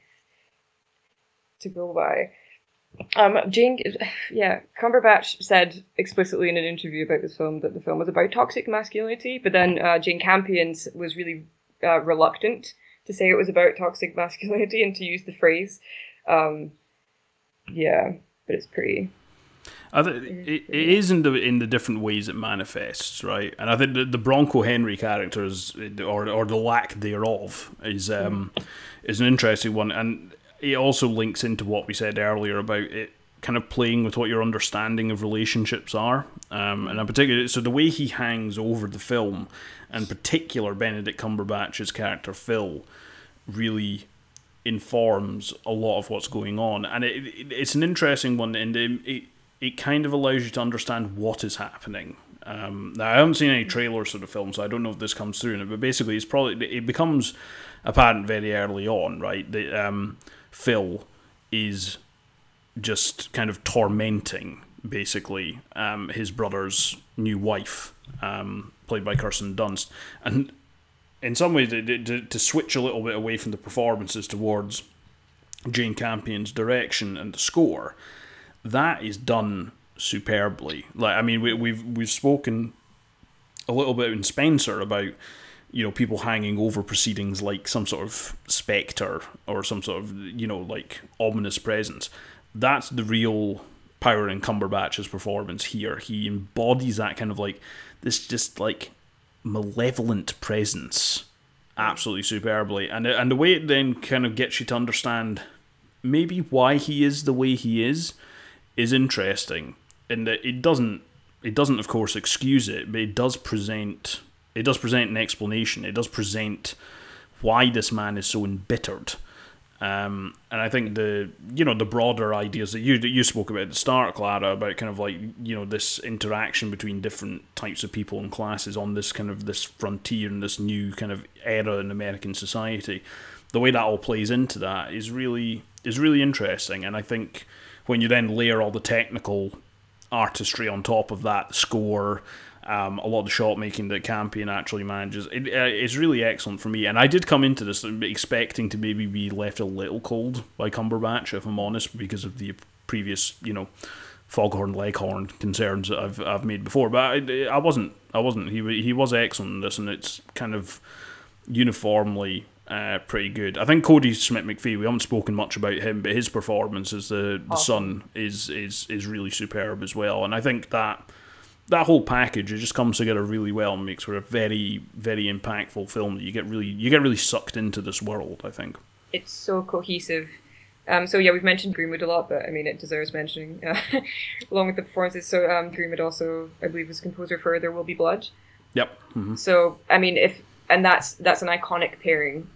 to go by um, Jane, yeah, Cumberbatch said explicitly in an interview about this film that the film was about toxic masculinity, but then uh, Jane Campion was really uh, reluctant to say it was about toxic masculinity and to use the phrase. Um, yeah, but it's pretty. I think it, it is in the in the different ways it manifests, right? And I think the, the Bronco Henry character is, or or the lack thereof, is um is an interesting one, and it also links into what we said earlier about it kind of playing with what your understanding of relationships are, um, and in particular, so the way he hangs over the film, and particular Benedict Cumberbatch's character Phil, really informs a lot of what's going on, and it, it it's an interesting one, and it, it it kind of allows you to understand what is happening. Um, now I haven't seen any trailers for the film, so I don't know if this comes through in it. But basically, it's probably it becomes apparent very early on, right? That um, Phil is just kind of tormenting, basically, um, his brother's new wife, um, played by Kirsten Dunst, and in some ways, to, to, to switch a little bit away from the performances towards Jane Campion's direction and the score, that is done superbly. Like, I mean, we, we've we've spoken a little bit in Spencer about you know people hanging over proceedings like some sort of specter or some sort of you know like ominous presence. That's the real power in Cumberbatch's performance here. He embodies that kind of like this just like malevolent presence. Absolutely superbly. And and the way it then kind of gets you to understand maybe why he is the way he is is interesting in that it doesn't it doesn't of course excuse it but it does present it does present an explanation. It does present why this man is so embittered um, and I think the you know the broader ideas that you that you spoke about at the start, Clara, about kind of like you know this interaction between different types of people and classes on this kind of this frontier and this new kind of era in American society. The way that all plays into that is really is really interesting, and I think when you then layer all the technical artistry on top of that, score, um, a lot of the shot making that Campion actually manages. It, uh, it's really excellent for me. And I did come into this expecting to maybe be left a little cold by Cumberbatch, if I'm honest, because of the previous, you know, foghorn leghorn concerns that I've I've made before. But I, I wasn't. I wasn't. He he was excellent in this, and it's kind of uniformly uh, pretty good. I think Kodi Smit-McPhee. We haven't spoken much about him, but his performance as the, the awesome. son is is is really superb as well. And I think that that whole package it just comes together really well and makes for a very very impactful film that you get really you get really sucked into this world i think. It's so cohesive. Um, so yeah we've mentioned greenwood a lot but i mean it deserves mentioning uh, along with the performances. So um, greenwood also i believe was composer for there will be blood. Yep. Mm-hmm. so i mean if and that's that's an iconic pairing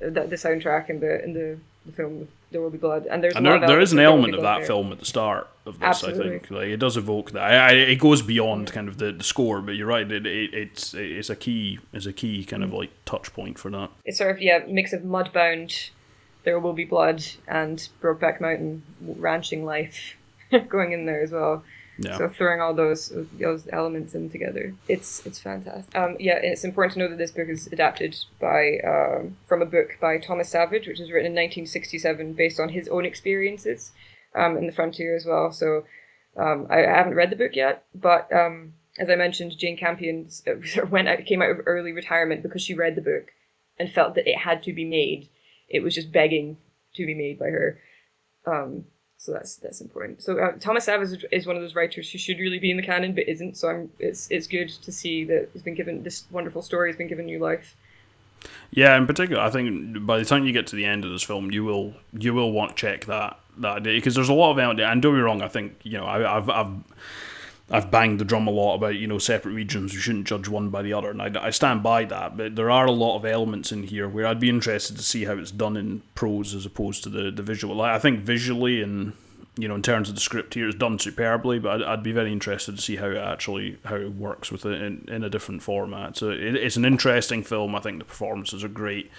the, the soundtrack and the and the, the film there will be blood, and there's and there, there is an element of that there. film at the start of this. Absolutely. I think like it does evoke that. I, I, it goes beyond kind of the, the score, but you're right. It, it, it's it's a key is a key kind of mm. like touch point for that. It's sort of yeah mix of Mudbound, There Will Be Blood, and Brokeback Mountain ranching life going in there as well. Yeah. So throwing all those those elements in together, it's it's fantastic. Um, yeah, it's important to know that this book is adapted by um, from a book by Thomas Savage, which was written in 1967 based on his own experiences um, in the frontier as well. So um, I, I, haven't read the book yet, but um, as I mentioned, Jane Campion went out, came out of early retirement because she read the book and felt that it had to be made. It was just begging to be made by her. Um, so that's that's important. So uh, Thomas Savage is one of those writers who should really be in the canon but isn't. So I'm, it's it's good to see that he's been given this wonderful story has been given new life. Yeah, in particular, I think by the time you get to the end of this film, you will you will want to check that that because there's a lot of. And don't be wrong, I think you know I, I've I've I've banged the drum a lot about you know separate regions. You shouldn't judge one by the other, and I, I stand by that. But there are a lot of elements in here where I'd be interested to see how it's done in prose as opposed to the the visual. Like, I think visually and you know in terms of the script here, it's done superbly. But I'd, I'd be very interested to see how it actually how it works with it in, in a different format. So it, it's an interesting film. I think the performances are great.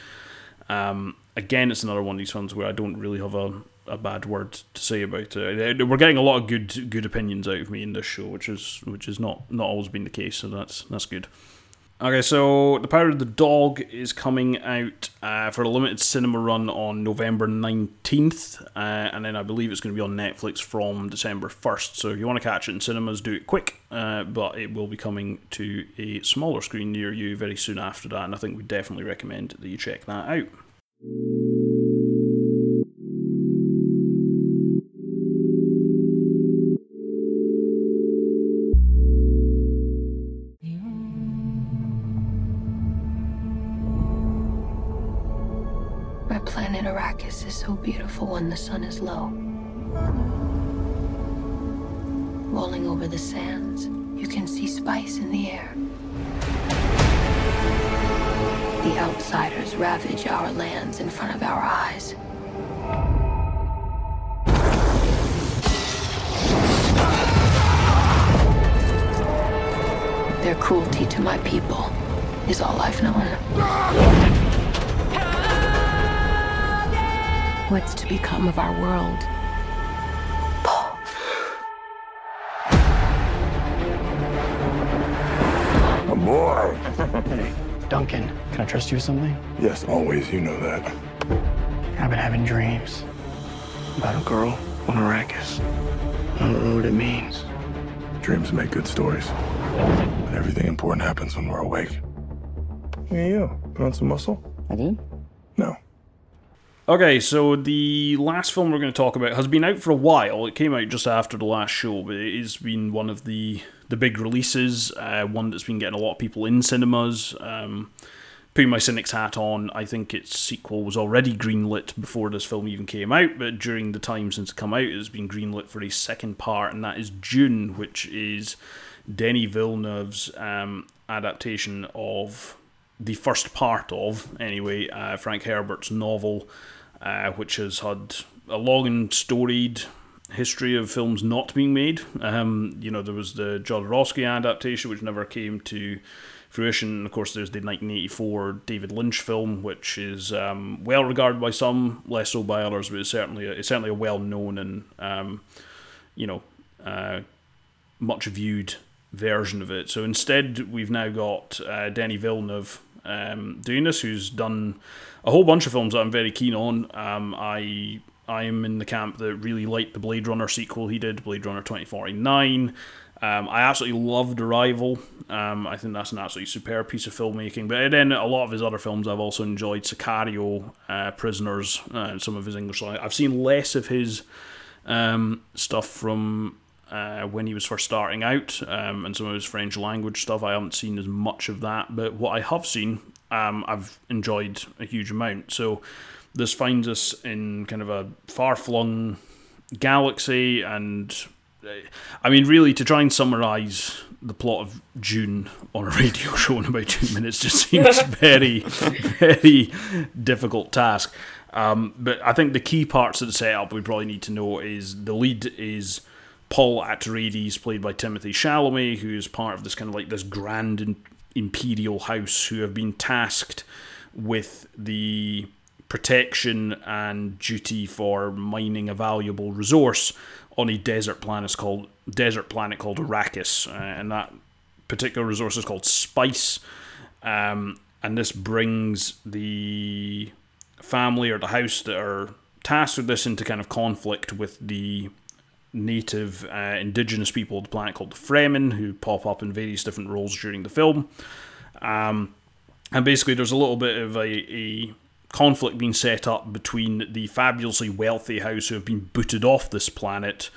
Um, again, it's another one of these films where I don't really have a a bad word to say about it. We're getting a lot of good good opinions out of me in this show, which is which is not not always been the case. So that's that's good. Okay, so The Power of the Dog is coming out uh, for a limited cinema run on November 19th, uh, and then I believe it's going to be on Netflix from December 1st. So if you want to catch it in cinemas, do it quick, uh, but it will be coming to a smaller screen near you very soon after that, and I think we definitely recommend that you check that out. Is so beautiful when the sun is low. Rolling over the sands, you can see spice in the air. The outsiders ravage our lands in front of our eyes. Their cruelty to my people is all I've known. What's to become of our world? A boy. Hey, Duncan, can I trust you with something? Yes, always. You know that. I've been having dreams about a girl on Arrakis. I don't know what it means. Dreams make good stories. But everything important happens when we're awake. Hey, you. Put on some muscle? I did? No. Okay, so the last film we're going to talk about has been out for a while. It came out just after the last show, but it has been one of the the big releases. Uh, one that's been getting a lot of people in cinemas. Um, putting my cynic's hat on, I think its sequel was already greenlit before this film even came out. But during the time since it come out, it's been greenlit for a second part, and that is Dune, which is Denis Villeneuve's um, adaptation of the first part of, anyway, uh, Frank Herbert's novel, uh, which has had a long and storied history of films not being made. Um, you know, there was the Jodorowsky adaptation, which never came to fruition. Of course, there's the 1984 David Lynch film, which is um, well regarded by some, less so by others, but it's certainly a, it's certainly a well known and um, you know uh, much viewed version of it. So instead, we've now got uh, Denis Villeneuve um, doing this, who's done a whole bunch of films that I'm very keen on. Um, I I am in the camp that really liked the Blade Runner sequel he did, Blade Runner 2049. Um, I absolutely loved Arrival. Um, I think that's an absolutely superb piece of filmmaking. But then a lot of his other films I've also enjoyed Sicario, uh, Prisoners, uh, and some of his English. I've seen less of his um, stuff from uh, when he was first starting out um, and some of his French language stuff. I haven't seen as much of that, but what I have seen, um, I've enjoyed a huge amount. So this finds us in kind of a far flung galaxy, and uh, I mean, really, to try and summarize the plot of Dune on a radio show in about two minutes just seems very, very difficult task. Um, but I think the key parts of the setup we probably need to know is the lead is Paul Atreides, played by Timothée Chalamet, who is part of this kind of like this grand imperial house who have been tasked with the protection and duty for mining a valuable resource on a desert planet called desert planet called Arrakis, uh, and that particular resource is called spice. Um, and this brings the family or the house that are tasked with this into kind of conflict with the native uh, indigenous people of the planet called the Fremen, who pop up in various different roles during the film. Um, and basically, there's a little bit of a, a conflict being set up between the fabulously wealthy house who have been booted off this planet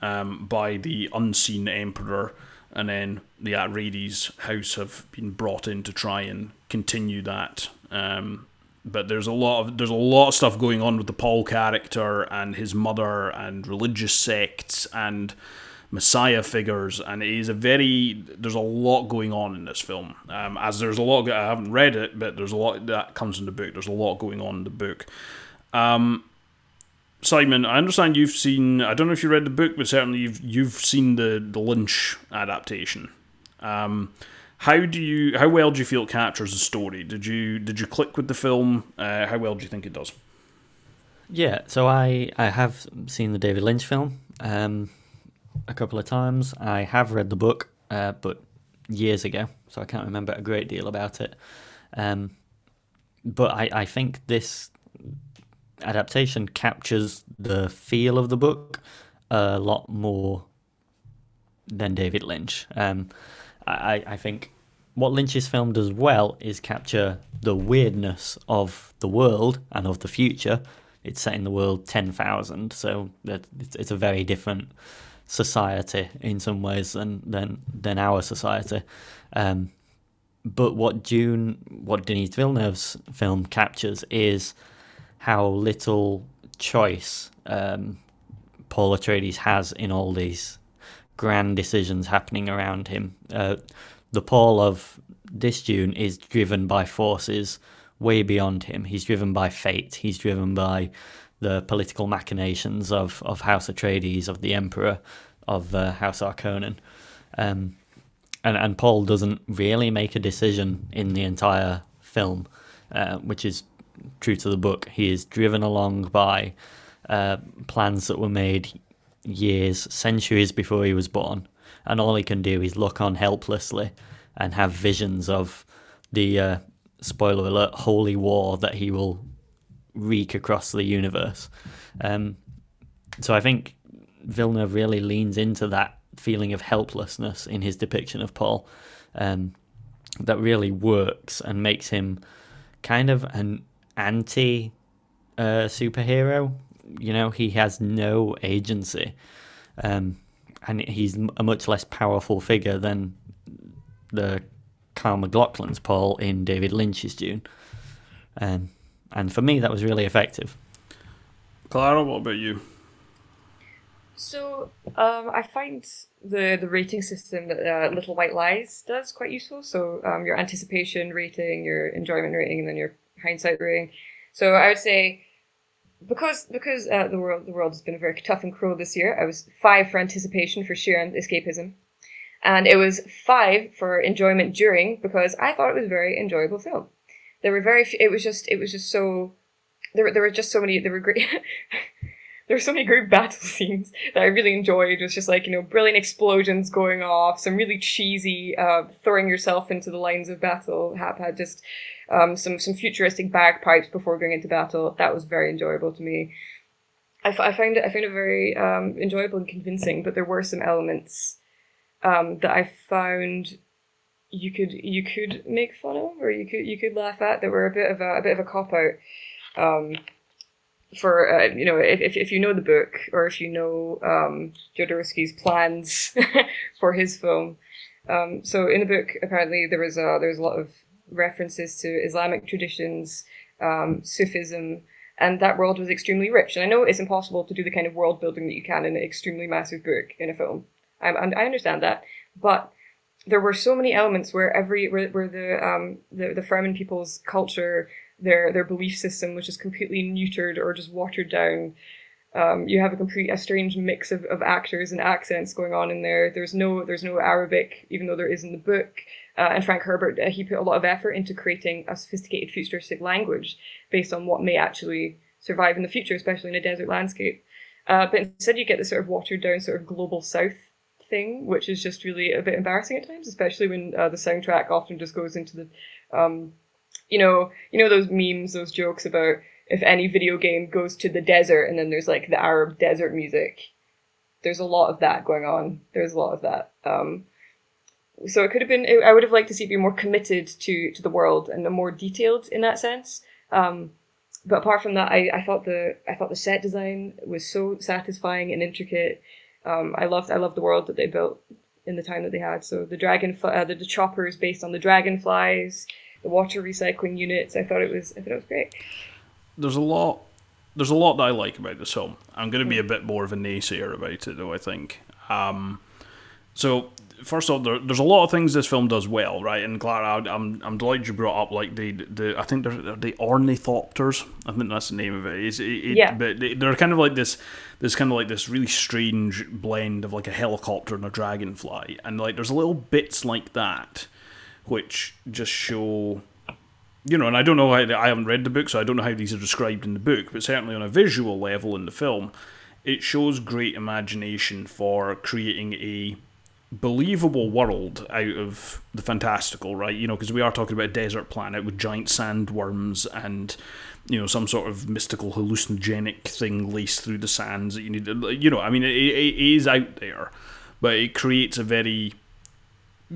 um, by the unseen emperor, and then the Atreides house have been brought in to try and continue that. Um, but there's a lot of there's a lot of stuff going on with the Paul character and his mother and religious sects and messiah figures and it is a very there's a lot going on in this film. Um, as there's a lot i haven't read it but there's a lot that comes in the book. There's a lot going on in the book. Um, simon i understand you've seen i don't know if you read the book but certainly you've you've seen the the lynch adaptation. Um, how do you how well do you feel it captures the story did you did you click with the film uh, how well do you think it does yeah so i i have seen the david lynch film um, a couple of times. I have read the book, uh, but years ago, so I can't remember a great deal about it. Um, but I, I think this adaptation captures the feel of the book a lot more than David Lynch. Um, I, I think what Lynch's film does well is capture the weirdness of the world and of the future. It's set in the world 10,000, so it's a very different society in some ways than than than our society. Um, but what Dune, what Denis Villeneuve's film captures is how little choice um, Paul Atreides has in all these grand decisions happening around him. Uh, the Paul of this Dune is driven by forces way beyond him. He's driven by fate. He's driven by the political machinations of, of House Atreides, of the Emperor, of uh, House Harkonnen. Um, and, and Paul doesn't really make a decision in the entire film, uh, which is true to the book. He is driven along by uh, plans that were made years, centuries before he was born, and all he can do is look on helplessly and have visions of the uh, spoiler alert holy war that he will wreak across the universe. Um, so I think Villeneuve really leans into that feeling of helplessness in his depiction of Paul um, that really works and makes him kind of an anti uh, superhero. You know, he has no agency, um, and he's a much less powerful figure than the Kyle MacLachlan's Paul in David Lynch's Dune. Um, and for me, that was really effective. Clara, what about you? So um, I find the the rating system that uh, Little White Lies does quite useful. So um, your anticipation rating, your enjoyment rating, and then your hindsight rating. So I would say because because uh, the world the world has been very tough and cruel this year. I was five for anticipation for sheer escapism, and it was five for enjoyment during because I thought it was a very enjoyable film. There were very few, it was just it was just so there there were just so many there were great. there were so many great battle scenes that I really enjoyed. It was just like, you know, brilliant explosions going off, some really cheesy, uh, throwing yourself into the lines of battle, had, had just um, some, some futuristic bagpipes before going into battle. That was very enjoyable to me. I, f- I found it, I found it very um, enjoyable and convincing, but there were some elements um, that I found you could you could make fun of or you could you could laugh at that were a bit of a, a bit of a cop out. Um, for uh, you know if, if you know the book or if you know um, Jodorowsky's plans for his film. Um, so in the book, apparently there was a there was a lot of references to Islamic traditions, um, Sufism, and that world was extremely rich. And I know it's impossible to do the kind of world building that you can in an extremely massive book in a film. I, I understand that, but there were so many elements where every where, where the um the the Fremen people's culture their their belief system, which is completely neutered or just watered down. Um, you have a complete a strange mix of, of actors and accents going on in there. There's no there's no Arabic, even though there is in the book. Uh, and Frank Herbert uh, he put a lot of effort into creating a sophisticated futuristic language based on what may actually survive in the future, especially in a desert landscape. Uh, but instead, you get this sort of watered down sort of global south thing, which is just really a bit embarrassing at times, especially when uh, the soundtrack often just goes into the um, you know, you know those memes, those jokes about if any video game goes to the desert and then there's like the Arab desert music. There's a lot of that going on. There's a lot of that. Um, so it could have been. I would have liked to see it be more committed to to the world and more detailed in that sense. Um, but apart from that, I, I thought the I thought the set design was so satisfying and intricate. Um, I loved I loved the world that they built in the time that they had. So the dragon uh, the, the choppers based on the dragonflies the water recycling units. I thought it was I thought it was great. There's a lot. There's a lot that I like about this film. I'm going to be a bit more of a naysayer about it, though. I think. Um, so first of all, there, there's a lot of things this film does well, right? And Clara, I'm I'm delighted you brought up like the the I think they're the ornithopters. I think that's the name of it. Is it, it, yeah. But they're kind of like this. There's kind of like this really strange blend of like a helicopter and a dragonfly, and like there's little bits like that which just show you know, and I don't know how I haven't read the book, so I don't know how these are described in the book, but certainly on a visual level in the film, it shows great imagination for creating a believable world out of the fantastical, right? You know, because we are talking about a desert planet with giant sandworms and you know some sort of mystical hallucinogenic thing laced through the sands that you need. To, You know, I mean, it, it is out there, but it creates a very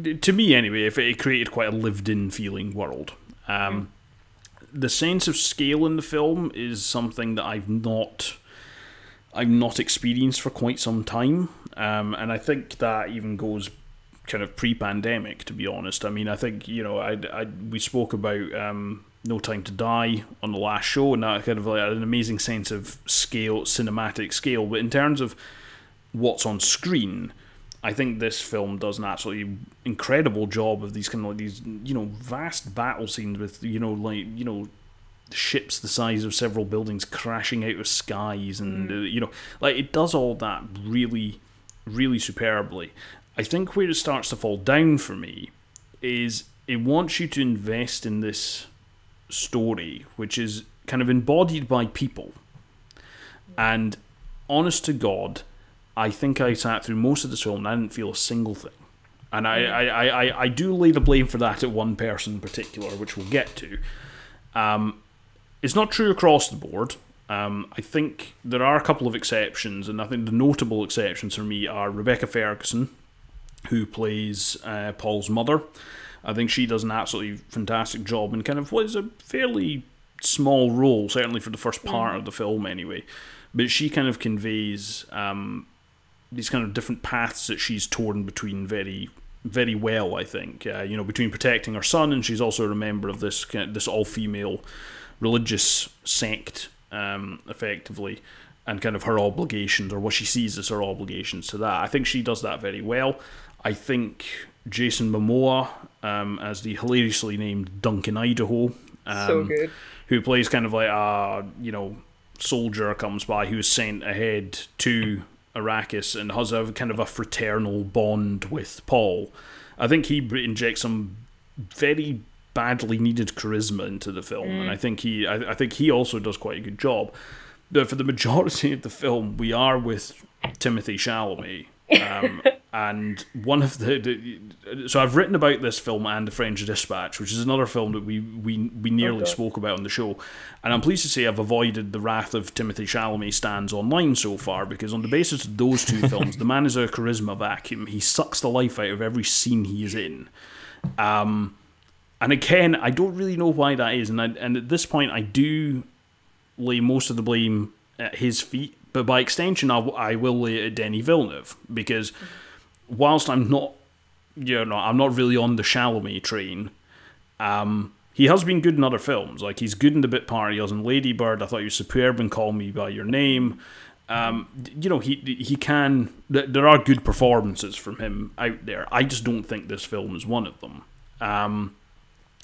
to me anyway, if it created quite a lived-in feeling world. Um. The sense of scale in the film is something that I've not, I've not experienced for quite some time, um, and I think that even goes kind of pre-pandemic. To be honest, I mean, I think you know, I, I we spoke about um, No Time to Die on the last show, and that kind of like an amazing sense of scale, cinematic scale. But in terms of what's on screen, I think this film does an absolutely incredible job of these kind of like these you know vast battle scenes with you know like you know ships the size of several buildings crashing out of skies and uh, you know like it does all that really really superbly. I think where it starts to fall down for me is it wants you to invest in this story, which is kind of embodied by people. And honest to God, I think I sat through most of this film and I didn't feel a single thing. And I, I, I, I, I do lay the blame for that at one person in particular, which we'll get to. Um, it's not true across the board. Um, I think there are a couple of exceptions, and I think the notable exceptions for me are Rebecca Ferguson, who plays uh, Paul's mother. I think she does an absolutely fantastic job in kind of what is a fairly small role, certainly for the first part of the film, anyway. But she kind of conveys um, these kind of different paths that she's torn between very, very well. I think uh, you know between protecting her son, and she's also a member of this kind of- this all female religious sect, um, effectively, and kind of her obligations or what she sees as her obligations to that. I think she does that very well. I think Jason Momoa um, as the hilariously named Duncan Idaho. Um, So good. Who plays kind of like a you know soldier comes by who is sent ahead to Arrakis and has a kind of a fraternal bond with Paul. I think he injects some very badly needed charisma into the film, and I mm. think he I, I think he also does quite a good job. But for the majority of the film, we are with Timothée Chalamet. Um, and one of the, so I've written about this film and the French Dispatch, which is another film that we we, we nearly Okay. spoke about on the show, and I'm pleased to say I've avoided the wrath of Timothée Chalamet stands online so far because on the basis of those two films, the man is a charisma vacuum. He sucks the life out of every scene he is in. Um, and again, I don't really know why that is, and I, and at this point, I do lay most of the blame at his feet, but by extension, I will lay at Denis Villeneuve because whilst I'm not, you know, I'm not really on the Chalamet train. Um, he has been good in other films, like he's good in The Bit Part. He was in Lady Bird. I thought he was superb in Call Me by Your Name. Um, you know, he he can. There are good performances from him out there. I just don't think this film is one of them. Um,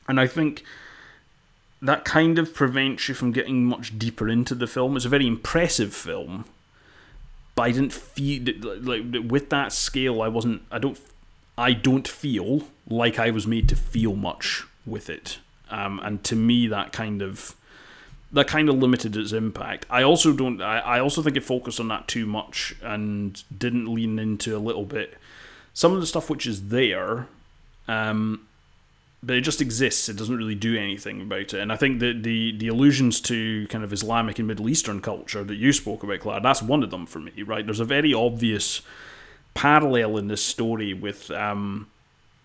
and I think that kind of prevents you from getting much deeper into the film. It's a very impressive film, but I didn't feel like with that scale. I wasn't. I don't. I don't feel like I was made to feel much with it. Um, and to me, that kind of that kind of limited its impact. I also don't. I, I also think it focused on that too much and didn't lean into a little bit some of the stuff which is there. Um, but it just exists. It doesn't really do anything about it. And I think that the the allusions to kind of Islamic and Middle Eastern culture that you spoke about, Claire, that's one of them for me. Right? There's a very obvious parallel in this story with. Um,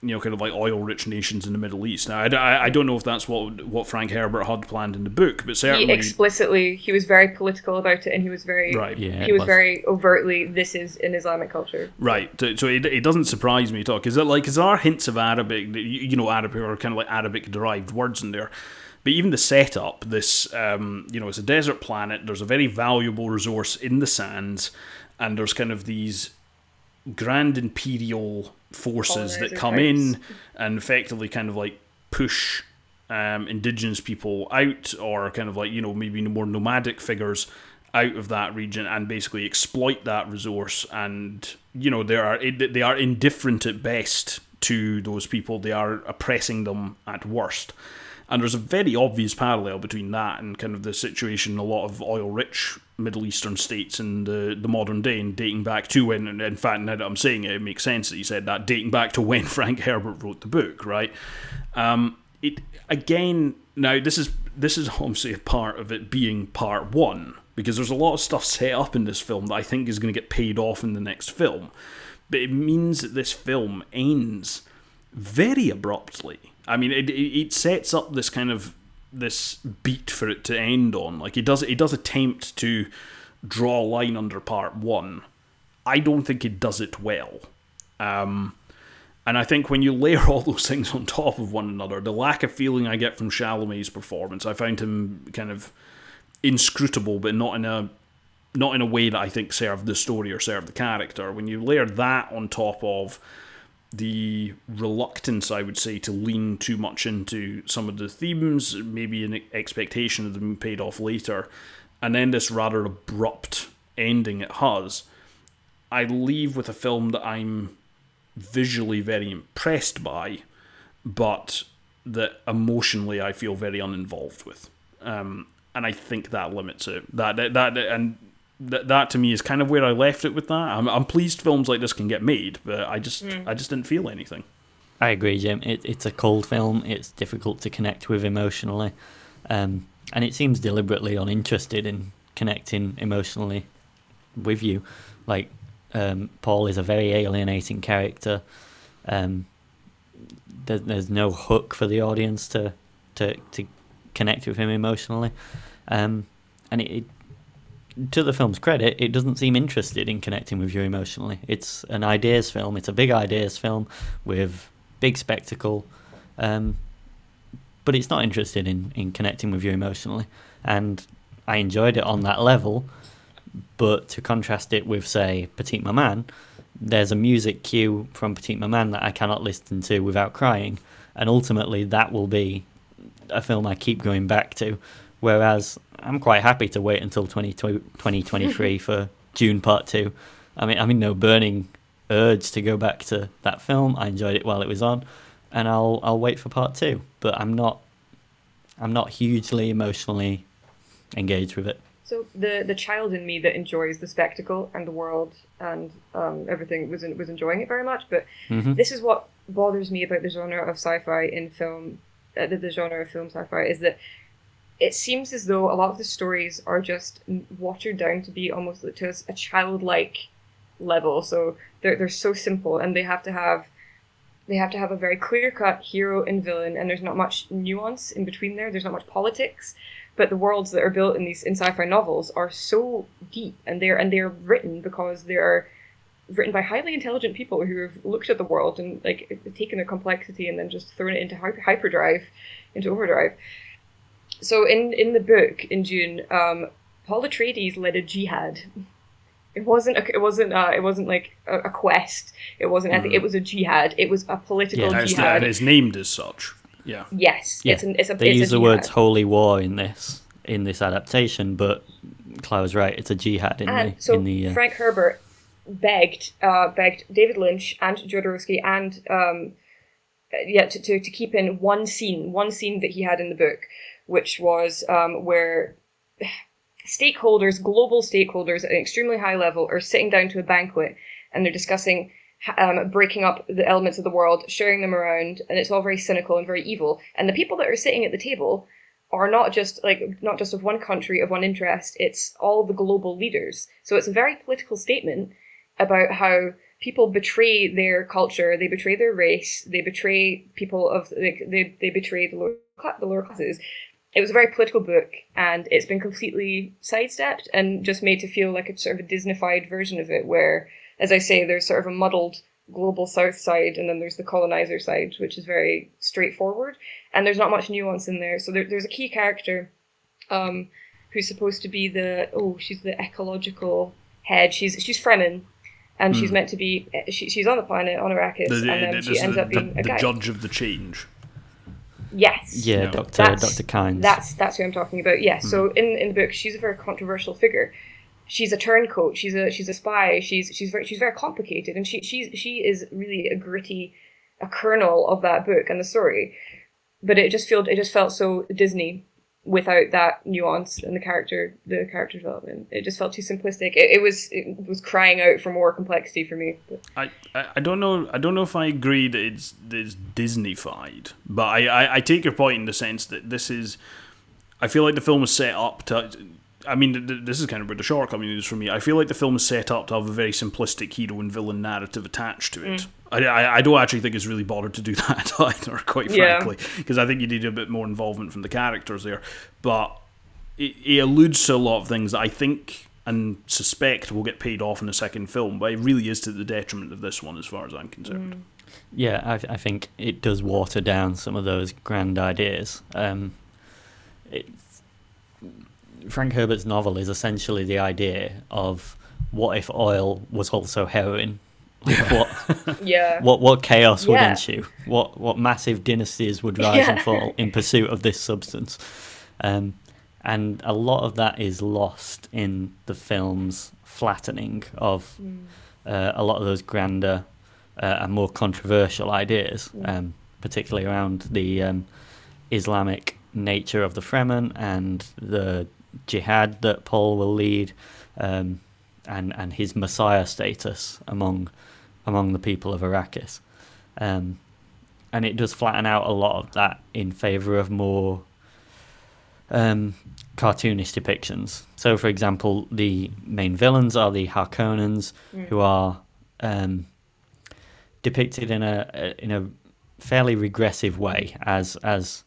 you know, kind of like oil-rich nations in the Middle East. Now, I, I, I don't know if that's what what Frank Herbert had planned in the book, but He certainly, explicitly he was very political about it, and he was very Right. Yeah, he was, was. very overtly this is an Islamic culture. Right. So, so it, it doesn't surprise me at all. Is Because like, there are hints of Arabic, you you know, Arabic or kind of like Arabic derived words in there. But even the setup, this, um, you know, it's a desert planet. There's a very valuable resource in the sands, and there's kind of these grand imperial forces that come in and effectively kind of like push um, indigenous people out, or kind of like you know maybe more nomadic figures out of that region, and basically exploit that resource. And you know they are they are indifferent at best to those people. They are oppressing them at worst. And there's a very obvious parallel between that and kind of the situation in a lot of oil-rich Middle Eastern states in the, the modern day, and dating back to when, in fact, now that I'm saying it, it makes sense that you said that, dating back to when Frank Herbert wrote the book, right? Um, it again. Now this is this is obviously a part of it being part one because there's a lot of stuff set up in this film that I think is going to get paid off in the next film, but it means that this film ends very abruptly. I mean, it, it sets up this kind of this beat for it to end on. Like he does, it does attempt to draw a line under part one. I don't think he does it well. Um, And I think when you layer all those things on top of one another, the lack of feeling I get from Chalamet's performance, I found him kind of inscrutable, but not in a not in a way that I think served the story or served the character. When you layer that on top of the reluctance, I would say, to lean too much into some of the themes, maybe an expectation of them paid off later, and then this rather abrupt ending it has, I leave with a film that I'm visually very impressed by, but that emotionally I feel very uninvolved with. Um, and I think that limits it. That that, that and that, that to me is kind of where I left it with that. I'm, I'm pleased films like this can get made, but I just Mm. I just didn't feel anything. I agree, Jim. It, it's a cold film. It's difficult to connect with emotionally, um, and it seems deliberately uninterested in connecting emotionally with you. Like um, Paul is a very alienating character. Um, there, there's no hook for the audience to to to connect with him emotionally, um, and it, it to the film's credit, it doesn't seem interested in connecting with you emotionally. It's an ideas film. It's a big ideas film with big spectacle, um, but it's not interested in, in connecting with you emotionally. And I enjoyed it on that level, but to contrast it with, say, Petite Maman, there's a music cue from Petite Maman that I cannot listen to without crying, and ultimately that will be a film I keep going back to. Whereas I'm quite happy to wait until 20, 2023 for Dune Part 2. I mean, I mean, no burning urge to go back to that film. I enjoyed it while it was on, and I'll I'll wait for Part 2. But I'm not I'm not hugely emotionally engaged with it. So the the child in me that enjoys the spectacle and the world and um, everything was was enjoying it very much. But Mhm. this is what bothers me about the genre of sci-fi in film, uh, the, the genre of film sci-fi is that it seems as though a lot of the stories are just watered down to be almost to a, childlike level. So they're they're so simple and they have to have they have to have a very clear cut hero and villain and there's not much nuance in between there. There's not much politics but the worlds that are built in these in sci-fi novels are so deep and they're and they're written because they're written by highly intelligent people who have looked at the world and like taken their complexity and then just thrown it into hyper- hyperdrive into overdrive so in in the book in Dune um paul atreides led a jihad it wasn't a, it wasn't uh, it wasn't like a, a quest it wasn't anything it was a jihad it was a political it's, jihad and it's named as such. Yeah. yes Yeah, it's an, it's a they it's a use the jihad. words "holy war" in this in this adaptation, but Clara's right. It's a jihad in and the so in the uh, Frank Herbert begged uh, begged David Lynch and Jodorowsky and um, uh, yeah to, to, to keep in one scene one scene that he had in the book, which was um, where stakeholders, global stakeholders at an extremely high level, are sitting down to a banquet and they're discussing um, breaking up the elements of the world, sharing them around, and it's all very cynical and very evil. And the people that are sitting at the table are not just like not just of one country of one interest it's all the global leaders so it's a very political statement about how people betray their culture they betray their race they betray people of like they, they betray the lower, the lower classes it was a very political book and it's been completely sidestepped and just made to feel like a sort of a disneyfied version of it where as i say there's sort of a muddled global south side and then there's the colonizer side which is very straightforward and there's not much nuance in there so there, there's a key character um, who's supposed to be the oh she's the ecological head she's she's fremen and she's Hmm. meant to be she, she's on the planet on Arrakis The, the, and then the- she the- ends up the- being a the judge of the change. Yes yeah, Yeah. Doctor That's- Doctor Kynes. that's that's who I'm talking about. Yes. Hmm. So in in the book, she's a very controversial figure. She's a turncoat. She's a she's a spy. She's she's very she's very complicated, and she she's she is really a gritty, a kernel of that book and the story. But it just felt it just felt so Disney without that nuance and the character the character development. It just felt too simplistic. It, it was it was crying out for more complexity for me. I, I, I don't know I don't know if I agree that it's it's Disneyfied, but I, I, I take your point in the sense that this is I feel like the film is set up to I mean th- th- this is kind of where the shortcoming is for me. I feel like the film is set up to have a very simplistic hero and villain narrative attached to it. Mm. I, I, I don't actually think it's really bothered to do that either, quite frankly, because I think you need a bit more involvement from the characters there. But it, it alludes to a lot of things that I think and suspect will get paid off in the second film, but it really is to the detriment of this one, as far as I'm concerned. Yeah, I, I think it does water down some of those grand ideas. Um, it's, Frank Herbert's novel is essentially the idea of what if oil was also heroin? Like what, Yeah. what what chaos would ensue? What what massive dynasties would rise and fall in pursuit of this substance? Um, and a lot of that is lost in the film's flattening of uh, a lot of those grander uh, and more controversial ideas, um, particularly around the um, Islamic nature of the Fremen and the jihad that Paul will lead, um, and and his messiah status among among the people of Arrakis. Um, and it does flatten out a lot of that in favour of more um, cartoonish depictions. So, for example, the main villains are the Harkonnens, Mm. who are um, depicted in a in a fairly regressive way as as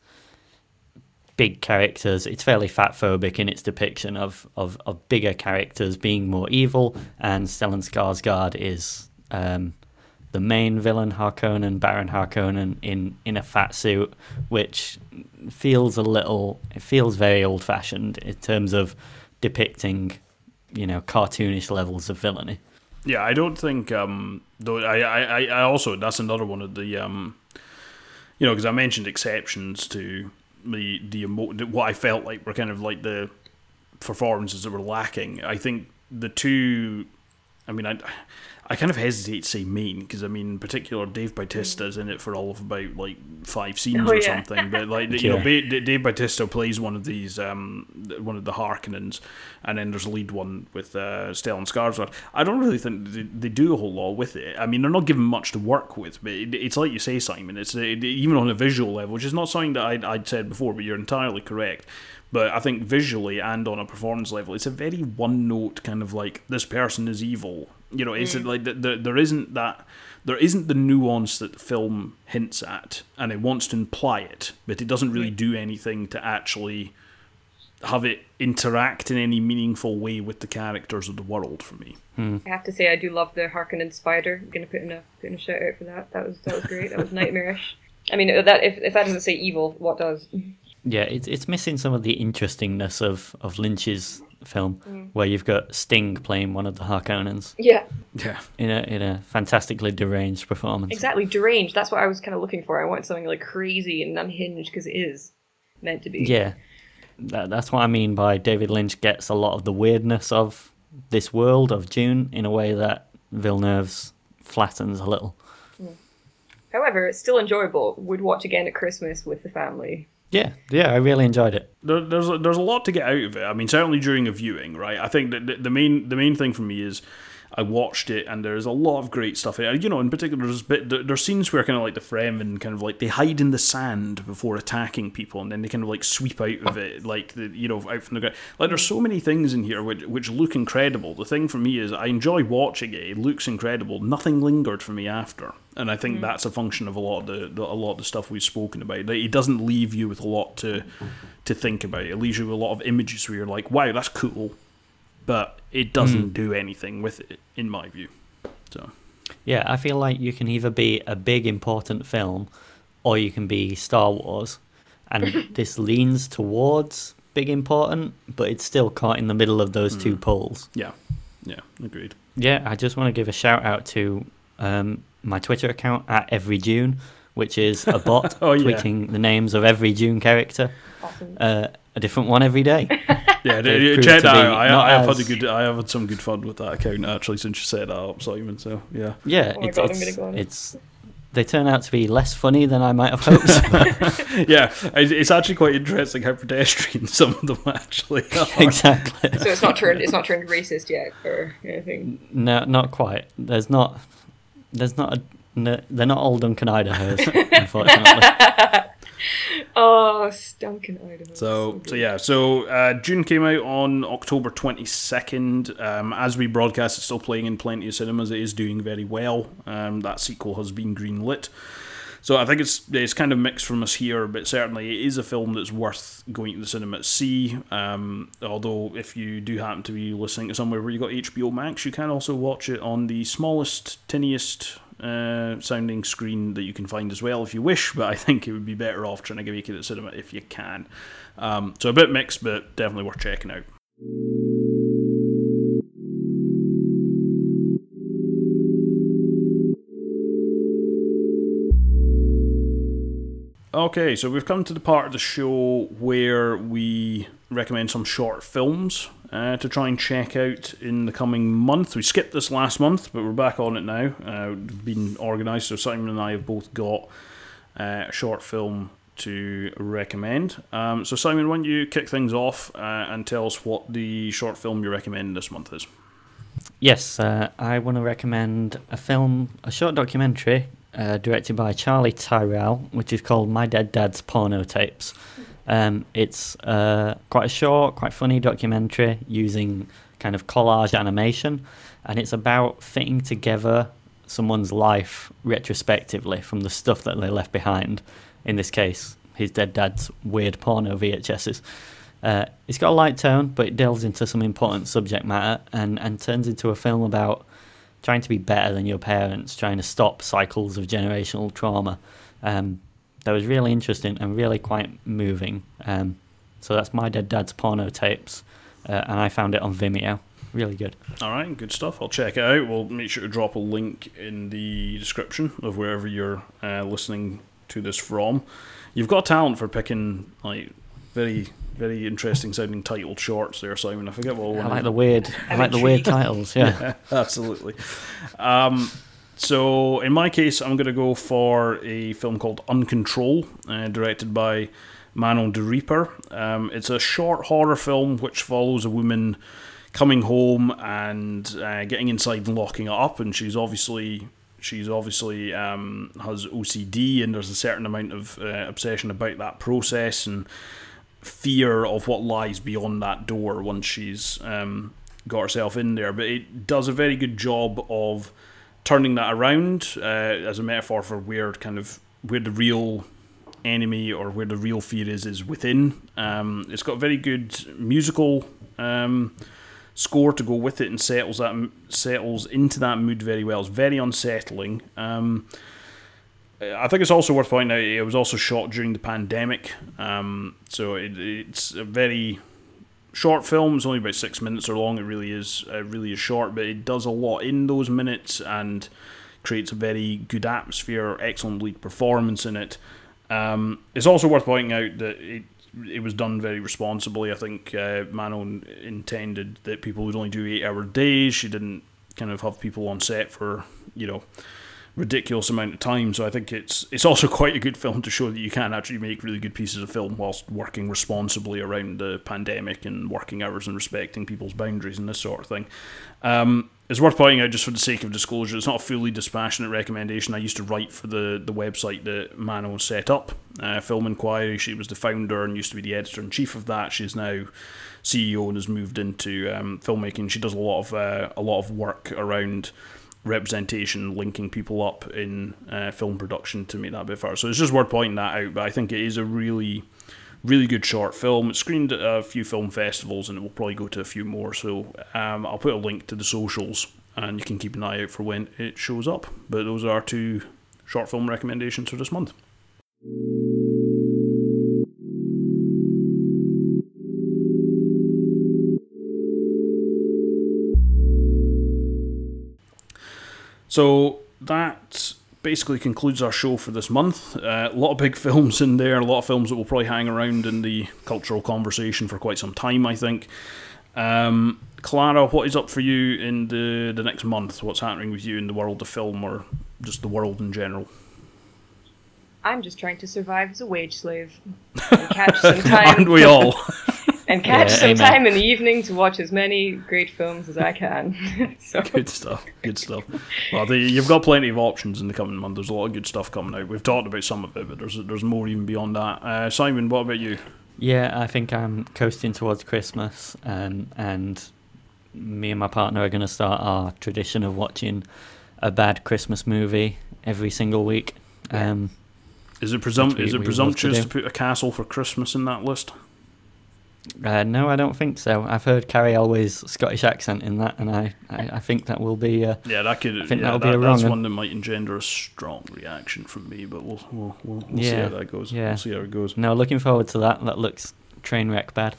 big characters. It's fairly fat phobic in its depiction of, of, of bigger characters being more evil, and Stellan Skarsgård is um, the main villain, Harkonnen, Baron Harkonnen, in, in a fat suit, which feels a little, it feels very old fashioned in terms of depicting, you know, cartoonish levels of villainy. Yeah, I don't think. Um, though I, I, I also that's another one of the um, you know, because I mentioned exceptions to the the emo- what I felt like were kind of like the performances that were lacking. I think the two. I mean, I, I kind of hesitate to say main because I mean, in particular, Dave Bautista's in it for all of about like five scenes Oh, or yeah. something. But like you know, Yeah. ba- Dave Bautista plays one of these, um, one of the Harkonnens, and then there's a lead one with uh, Stellan Skarsgård. I don't really think they, they do a whole lot with it. I mean, they're not given much to work with, but it, it's like you say, Simon. It's it, even on a visual level, which is not something that I'd, I'd said before, but you're entirely correct. But I think visually and on a performance level, it's a very one note kind of like this person is evil. You know, it's mm. like the, the, there isn't that there isn't the nuance that the film hints at, and it wants to imply it, but it doesn't really do anything to actually have it interact in any meaningful way with the characters of the world for me. Hmm. I have to say, I do love the Harkonnen spider. I'm gonna put in a put in a shout out for that. That was that was great. That was nightmarish. I mean, that if, if that doesn't say evil, what does? Yeah, it's it's missing some of the interestingness of, of Lynch's film, mm. where you've got Sting playing one of the Harkonnens Yeah, Yeah. in a in a fantastically deranged performance. exactly. Deranged. That's what I was kind of looking for. I want something like crazy and unhinged because it is meant to be. Yeah, that, that's what I mean by David Lynch gets a lot of the weirdness of this world of Dune in a way that Villeneuve's flattens a little. Mm. However, it's still enjoyable. Would watch again at Christmas with the family. Yeah, yeah, I really enjoyed it. there, there's a, there's a lot to get out of it. I mean, certainly during a viewing, right? I think that the, the main the main thing for me is I watched it and there's a lot of great stuff. You know, in particular, there's bit there's scenes where kind of like the Fremen kind of like they hide in the sand before attacking people, and then they kind of like sweep out of it, like the you know out from the ground. Like there's so many things in here which which look incredible. The thing for me is I enjoy watching it. It looks incredible. Nothing lingered for me after. And I think mm. that's a function of a lot of the, the a lot of the stuff we've spoken about. Like, It doesn't leave you with a lot to to think about. It leaves you with a lot of images where you're like, "Wow, that's cool," but it doesn't do anything with it, in my view. So Yeah, I feel like you can either be a big important film or you can be Star Wars. And this leans towards big important, but it's still caught in the middle of those two poles. yeah, yeah, agreed. Yeah, I just want to give a shout out to um, my Twitter account at Every Dune, which is a bot Oh, yeah. tweeting the names of every Dune character, Awesome. uh, a different one every day. Yeah, They've d- proved check that out. I, not I have as- had a good. I have had some good fun with that account actually since you set that up, Simon. So yeah, Yeah, Oh it's, God, it's, go it's they turn out to be less funny than I might have hoped. yeah. It's it's actually quite interesting how pedestrian some of them actually are. exactly. So it's not turned. It's not turned racist yet, or anything. No, not quite. There's not. There's not. A, no, they're not all Duncan Idahos, unfortunately. Oh, Duncan Idaho. So, so yeah, so uh, Dune came out on October 22nd. Um, as we broadcast, it's still playing in plenty of cinemas. It is doing very well. Um, that sequel has been greenlit. So I think it's it's kind of mixed from us here, but certainly it is a film that's worth going to the cinema to see. Um, although if you do happen to be listening to somewhere where you got HBO Max, you can also watch it on the smallest, tiniest uh, sounding screen that you can find as well if you wish, but I think it would be better off trying to make it at cinema if you can. Um, so a bit mixed, but definitely worth checking out. Okay, so we've come to the part of the show where we recommend some short films uh, to try and check out in the coming month. We skipped this last month, but we're back on it now. Uh, been organised, so Simon and I have both got uh, a short film to recommend. Um, so, Simon, why don't you kick things off uh, and tell us what the short film you recommend this month is? Yes, uh, I want to recommend a film, a short documentary uh, directed by Charlie Tyrrell, which is called My Dead Dad's Porno Tapes. Um, it's uh, quite a short, quite funny documentary using kind of collage animation, and it's about fitting together someone's life retrospectively from the stuff that they left behind. In this case, his dead dad's weird porno VHSs. Uh, it's got a light tone, but it delves into some important subject matter and, and turns into a film about trying to be better than your parents, trying to stop cycles of generational trauma. Um, that was really interesting and really quite moving. Um, so that's my dead dad's porno tapes, uh, and I found it on Vimeo. Really good. All right, good stuff. I'll check it out. We'll make sure to drop a link in the description of wherever you're uh, listening to this from. You've got talent for picking like very very interesting sounding titled shorts there, Simon. I forget what I like the weird. I like the weird titles. Yeah, yeah absolutely. Um, so in my case, I'm going to go for a film called Uncontrol, uh, directed by Manon de Reaper. Um, it's a short horror film which follows a woman coming home and uh, getting inside and locking it up, and she's obviously she's obviously um, has OCD, and there's a certain amount of uh, obsession about that process and fear of what lies beyond that door once she's um, got herself in there. But it does a very good job of turning that around uh, as a metaphor for where kind of where the real enemy or where the real fear is is within. Um, it's got a very good musical um, score to go with it and settles that settles into that mood very well. It's very unsettling. Um, I think it's also worth pointing out it was also shot during the pandemic, um, so it, it's a very short film. Only about six minutes or long. It really is uh, really is short, but it does a lot in those minutes and creates a very good atmosphere. Excellent lead performance in it. Um, it's also worth pointing out that it it was done very responsibly. I think uh, Manon intended that people would only do eight hour days. She didn't kind of have people on set for you know ridiculous amount of time. So I think it's it's also quite a good film to show that you can actually make really good pieces of film whilst working responsibly around the pandemic and working hours and respecting people's boundaries and this sort of thing. Um, it's worth pointing out, just for the sake of disclosure, it's not a fully dispassionate recommendation. I used to write for the, the website that Manon set up, uh, Film Inquiry. She was the founder and used to be the editor in chief of that. She's now CEO and has moved into um, filmmaking. She does a lot of uh, a lot of work around representation, linking people up in uh, film production to make that a bit far. So it's just worth pointing that out. But I think it is a really, really good short film. It's screened at a few film festivals, and it will probably go to a few more. So um, I'll put a link to the socials, and you can keep an eye out for when it shows up. But those are two short film recommendations for this month. So that basically concludes our show for this month. Uh, a lot of big films in there, a lot of films that will probably hang around in the cultural conversation for quite some time, I think. Um, Clara, what is up for you in the, the next month? What's happening with you in the world of film or just the world in general? I'm just trying to survive as a wage slave and catch some time. Aren't we all? and catch yeah, some amen. time in the evening to watch as many great films as I can. so. Good stuff. Good stuff. Well, the, you've got plenty of options in the coming month. There's a lot of good stuff coming out. We've talked about some of it, but there's there's more even beyond that. Uh, Simon, what about you? Yeah, I think I'm coasting towards Christmas, um, and me and my partner are going to start our tradition of watching a bad Christmas movie every single week. Um, is it presum- we, is it presumptuous to, to put a castle for Christmas in that list? Uh, no, I don't think so. I've heard Cary Elwes's Scottish accent in that, and I, I, I think that will be. Uh, Yeah, that could. I think yeah, that'll that, be a that's one that might engender a strong reaction from me, but we'll we'll, we'll, we'll see how that goes. yeah. We'll see how it goes. No, looking forward to that. That looks train wreck bad.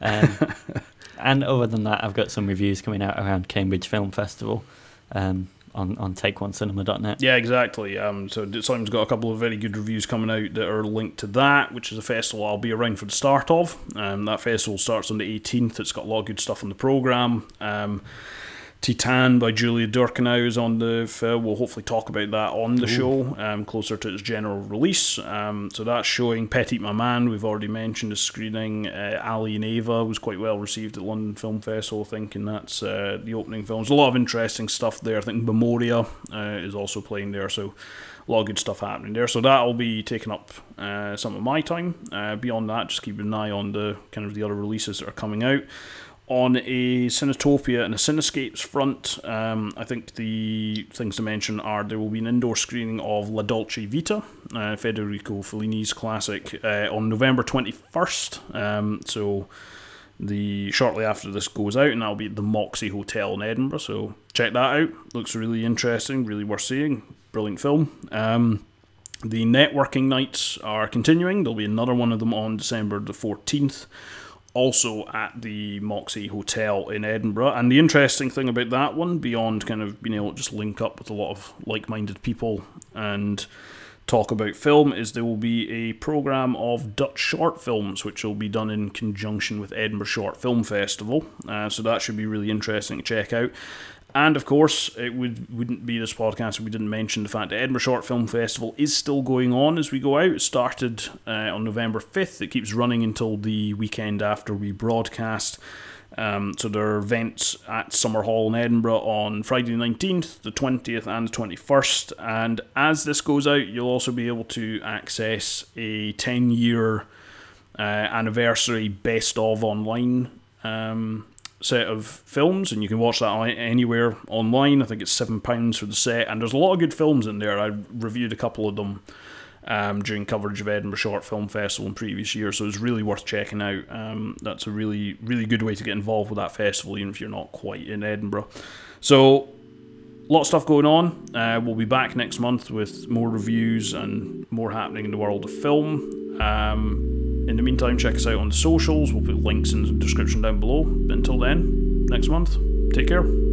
Um, and other than that, I've got some reviews coming out around Cambridge Film Festival um, on on takeonecinema.net. Yeah, exactly. Um, so Simon's got a couple of very good reviews coming out that are linked to that, which is a festival I'll be around for the start of. Um, that festival starts on the 18th. It's got a lot of good stuff on the program. Um, Titane by Julia Ducournau is on the film. We'll hopefully talk about that on the Ooh. show um, closer to its general release. Um, so that's showing Petite Maman, we've already mentioned, is screening. Uh, Ali and Ava was quite well received at London Film Festival, I think, and that's uh, the opening film. There's a lot of interesting stuff there. I think Memoria uh, is also playing there, so a lot of good stuff happening there. So that'll be taking up uh, some of my time. Uh, beyond that, just keep an eye on the kind of the other releases that are coming out. On a Cinetopia and a Cinescapes front, um, I think the things to mention are there will be an indoor screening of La Dolce Vita, uh, Federico Fellini's classic, uh, on November 21st. Um, so the shortly after this goes out, and that'll be at the Moxy Hotel in Edinburgh. So check that out. Looks really interesting, really worth seeing. Brilliant film. Um, the networking nights are continuing. There'll be another one of them on December the 14th, also at the Moxy Hotel in Edinburgh. And the interesting thing about that one, beyond kind of being able to just link up with a lot of like minded people and talk about film, is there will be a programme of Dutch short films, which will be done in conjunction with Edinburgh Short Film Festival. Uh, so that should be really interesting to check out. And of course, it would wouldn't be this podcast if we didn't mention the fact that Edinburgh Short Film Festival is still going on as we go out. It started uh, on November fifth. It keeps running until the weekend after we broadcast. Um, so there are events at Summerhall in Edinburgh on Friday the 19th, the 20th, and the 21st. And as this goes out, you'll also be able to access a 10 year uh, anniversary best of online um, set of films, and you can watch that anywhere online. I think it's £7 for the set, and there's a lot of good films in there. I reviewed a couple of them um, during coverage of Edinburgh Short Film Festival in previous years, so it's really worth checking out. Um, that's a really, really good way to get involved with that festival, even if you're not quite in Edinburgh. So, a lot of stuff going on. Uh, we'll be back next month with more reviews and more happening in the world of film. Um, in the meantime, check us out on the socials. We'll put links in the description down below. Until then, next month, take care.